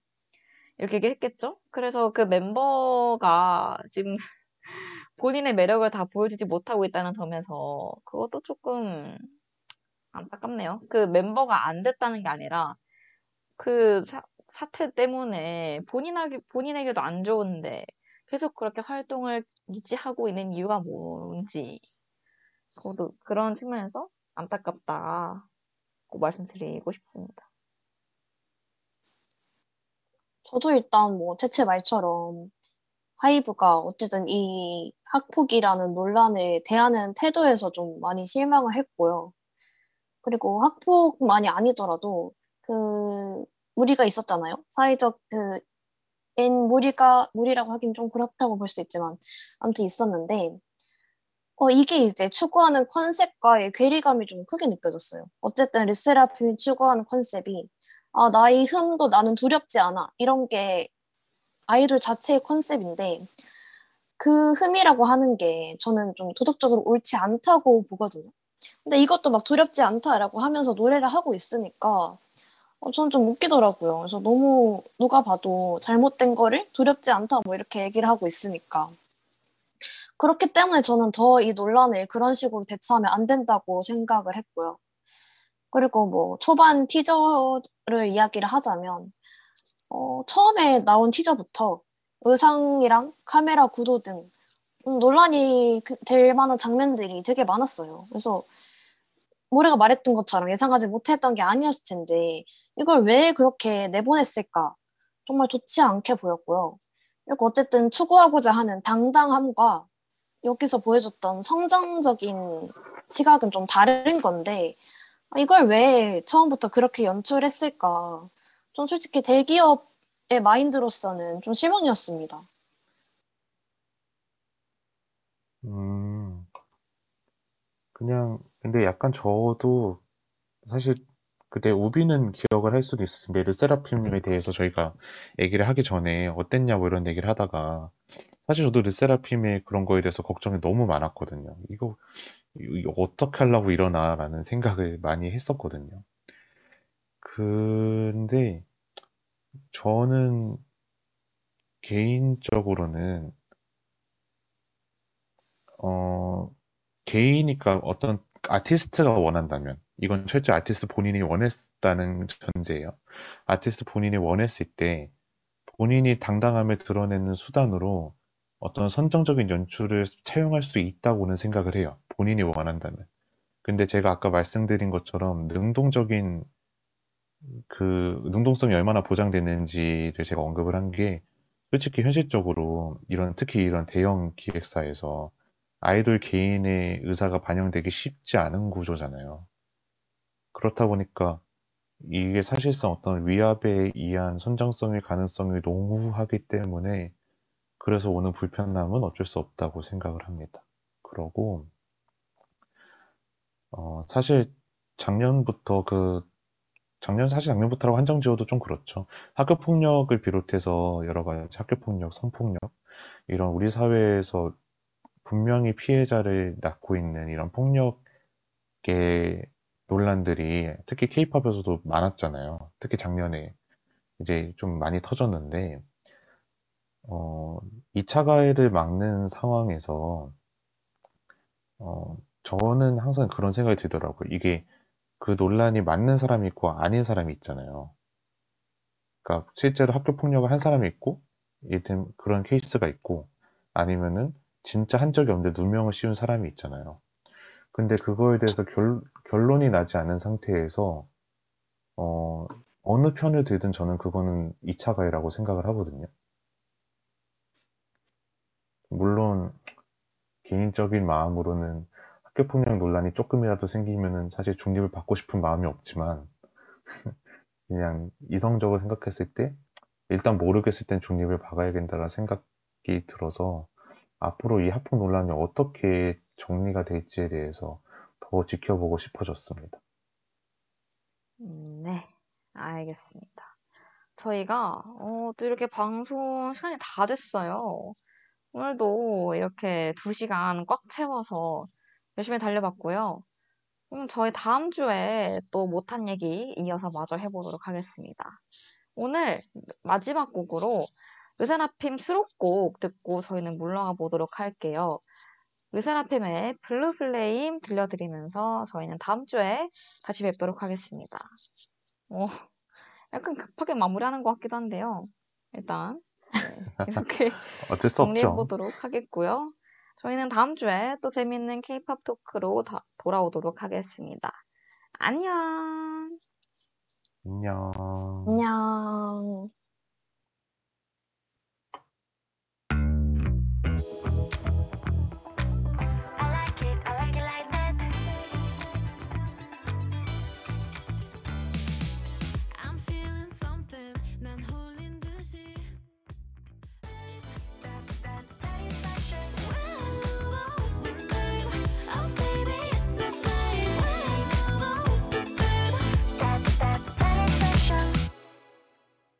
이렇게 얘기했겠죠. 그래서 그 멤버가 지금 본인의 매력을 다 보여주지 못하고 있다는 점에서 그것도 조금 안타깝네요. 그 멤버가 안 됐다는 게 아니라 그 사, 사태 때문에 본인에게, 본인에게도 안 좋은데 계속 그렇게 활동을 유지하고 있는 이유가 뭔지 그것도 그런 측면에서 안타깝다고 말씀드리고 싶습니다. 저도 일단 뭐 채채 말처럼 하이브가 어쨌든 이 학폭이라는 논란을 대하는 태도에서 좀 많이 실망을 했고요. 그리고 학폭만이 아니더라도 그 무리가 있었잖아요. 사회적 그 N 무리가 무리라고 하긴 좀 그렇다고 볼 수 있지만 아무튼 있었는데 어 이게 이제 추구하는 컨셉과의 괴리감이 좀 크게 느껴졌어요. 어쨌든 르세라핌이 추구하는 컨셉이 아 나의 흠도 나는 두렵지 않아 이런 게 아이돌 자체의 컨셉인데 그 흠이라고 하는 게 저는 좀 도덕적으로 옳지 않다고 보거든요. 근데 이것도 막 두렵지 않다라고 하면서 노래를 하고 있으니까 어, 저는 좀 웃기더라고요. 그래서 너무 누가 봐도 잘못된 거를 두렵지 않다 뭐 이렇게 얘기를 하고 있으니까. 그렇기 때문에 저는 더 이 논란을 그런 식으로 대처하면 안 된다고 생각을 했고요. 그리고 뭐 초반 티저를 이야기를 하자면 어, 처음에 나온 티저부터 의상이랑 카메라 구도 등 음, 논란이 그- 될 만한 장면들이 되게 많았어요. 그래서 모래가 말했던 것처럼 예상하지 못했던 게 아니었을 텐데 이걸 왜 그렇게 내보냈을까? 정말 좋지 않게 보였고요. 그리고 어쨌든 추구하고자 하는 당당함과 여기서 보여줬던 성정적인 시각은 좀 다른 건데 이걸 왜 처음부터 그렇게 연출했을까? 좀 솔직히 대기업의 마인드로서는 좀 실망이었습니다. 음, 그냥, 근데 약간 저도 사실 그때 우비는 기억을 할 수도 있는데 르세라핌에 대해서 저희가 얘기를 하기 전에 어땠냐 뭐 이런 얘기를 하다가 사실 저도 르세라핌의 그런 거에 대해서 걱정이 너무 많았거든요. 이거, 이거 어떻게 하려고 이러나라는 생각을 많이 했었거든요. 근데 저는 개인적으로는 어, 개이니까 어떤 아티스트가 원한다면 이건 철저히 아티스트 본인이 원했다는 전제예요. 아티스트 본인이 원했을 때 본인이 당당함을 드러내는 수단으로 어떤 선정적인 연출을 차용할 수 있다고는 생각을 해요. 본인이 원한다면. 근데 제가 아까 말씀드린 것처럼 능동적인 그 능동성이 얼마나 보장되는지를 제가 언급을 한 게 솔직히 현실적으로 이런 특히 이런 대형 기획사에서 아이돌 개인의 의사가 반영되기 쉽지 않은 구조잖아요. 그렇다 보니까 이게 사실상 어떤 위압에 의한 선정성의 가능성이 농후하기 때문에 그래서 오는 불편함은 어쩔 수 없다고 생각을 합니다. 그러고 어, 사실 작년부터 그 작년 사실 작년부터라고 한정 지어도 좀 그렇죠. 학교 폭력을 비롯해서 여러 가지 학교 폭력, 성폭력 이런 우리 사회에서 분명히 피해자를 낳고 있는 이런 폭력의 논란들이 특히 케이팝에서도 많았잖아요. 특히 작년에 이제 좀 많이 터졌는데 어, 2차 가해를 막는 상황에서 어, 저는 항상 그런 생각이 들더라고요. 이게 그 논란이 맞는 사람이 있고 아닌 사람이 있잖아요. 그러니까 실제로 학교 폭력을 한 사람이 있고 이든 그런 케이스가 있고 아니면은 진짜 한 적이 없는데 누명을 씌운 사람이 있잖아요. 근데 그거에 대해서 결, 결론이 나지 않은 상태에서 어, 어느 편을 들든 저는 그거는 2차 가해라고 생각을 하거든요. 물론 개인적인 마음으로는 학교 폭력 논란이 조금이라도 생기면은 사실 중립을 받고 싶은 마음이 없지만 *laughs* 그냥 이성적으로 생각했을 때 일단 모르겠을 땐 중립을 박아야 된다는 생각이 들어서 앞으로 이 학폭 논란이 어떻게 정리가 될지에 대해서 더 지켜보고 싶어졌습니다. 음, 네, 알겠습니다. 저희가 어, 또 이렇게 방송 시간이 다 됐어요. 오늘도 이렇게 두 시간 꽉 채워서 열심히 달려봤고요. 그럼 저희 다음 주에 또 못한 얘기 이어서 마저 해보도록 하겠습니다. 오늘 마지막 곡으로 르세라핌 수록곡 듣고 저희는 물러가 보도록 할게요. 르세라핌의 Blue Flame 들려드리면서 저희는 다음 주에 다시 뵙도록 하겠습니다. 어, 약간 급하게 마무리하는 것 같기도 한데요. 일단 네, 이렇게 *laughs* 없죠. 정리해 보도록 하겠고요. 저희는 다음 주에 또 재밌는 케이팝 토크로 다 돌아오도록 하겠습니다. 안녕! 안녕. 안녕.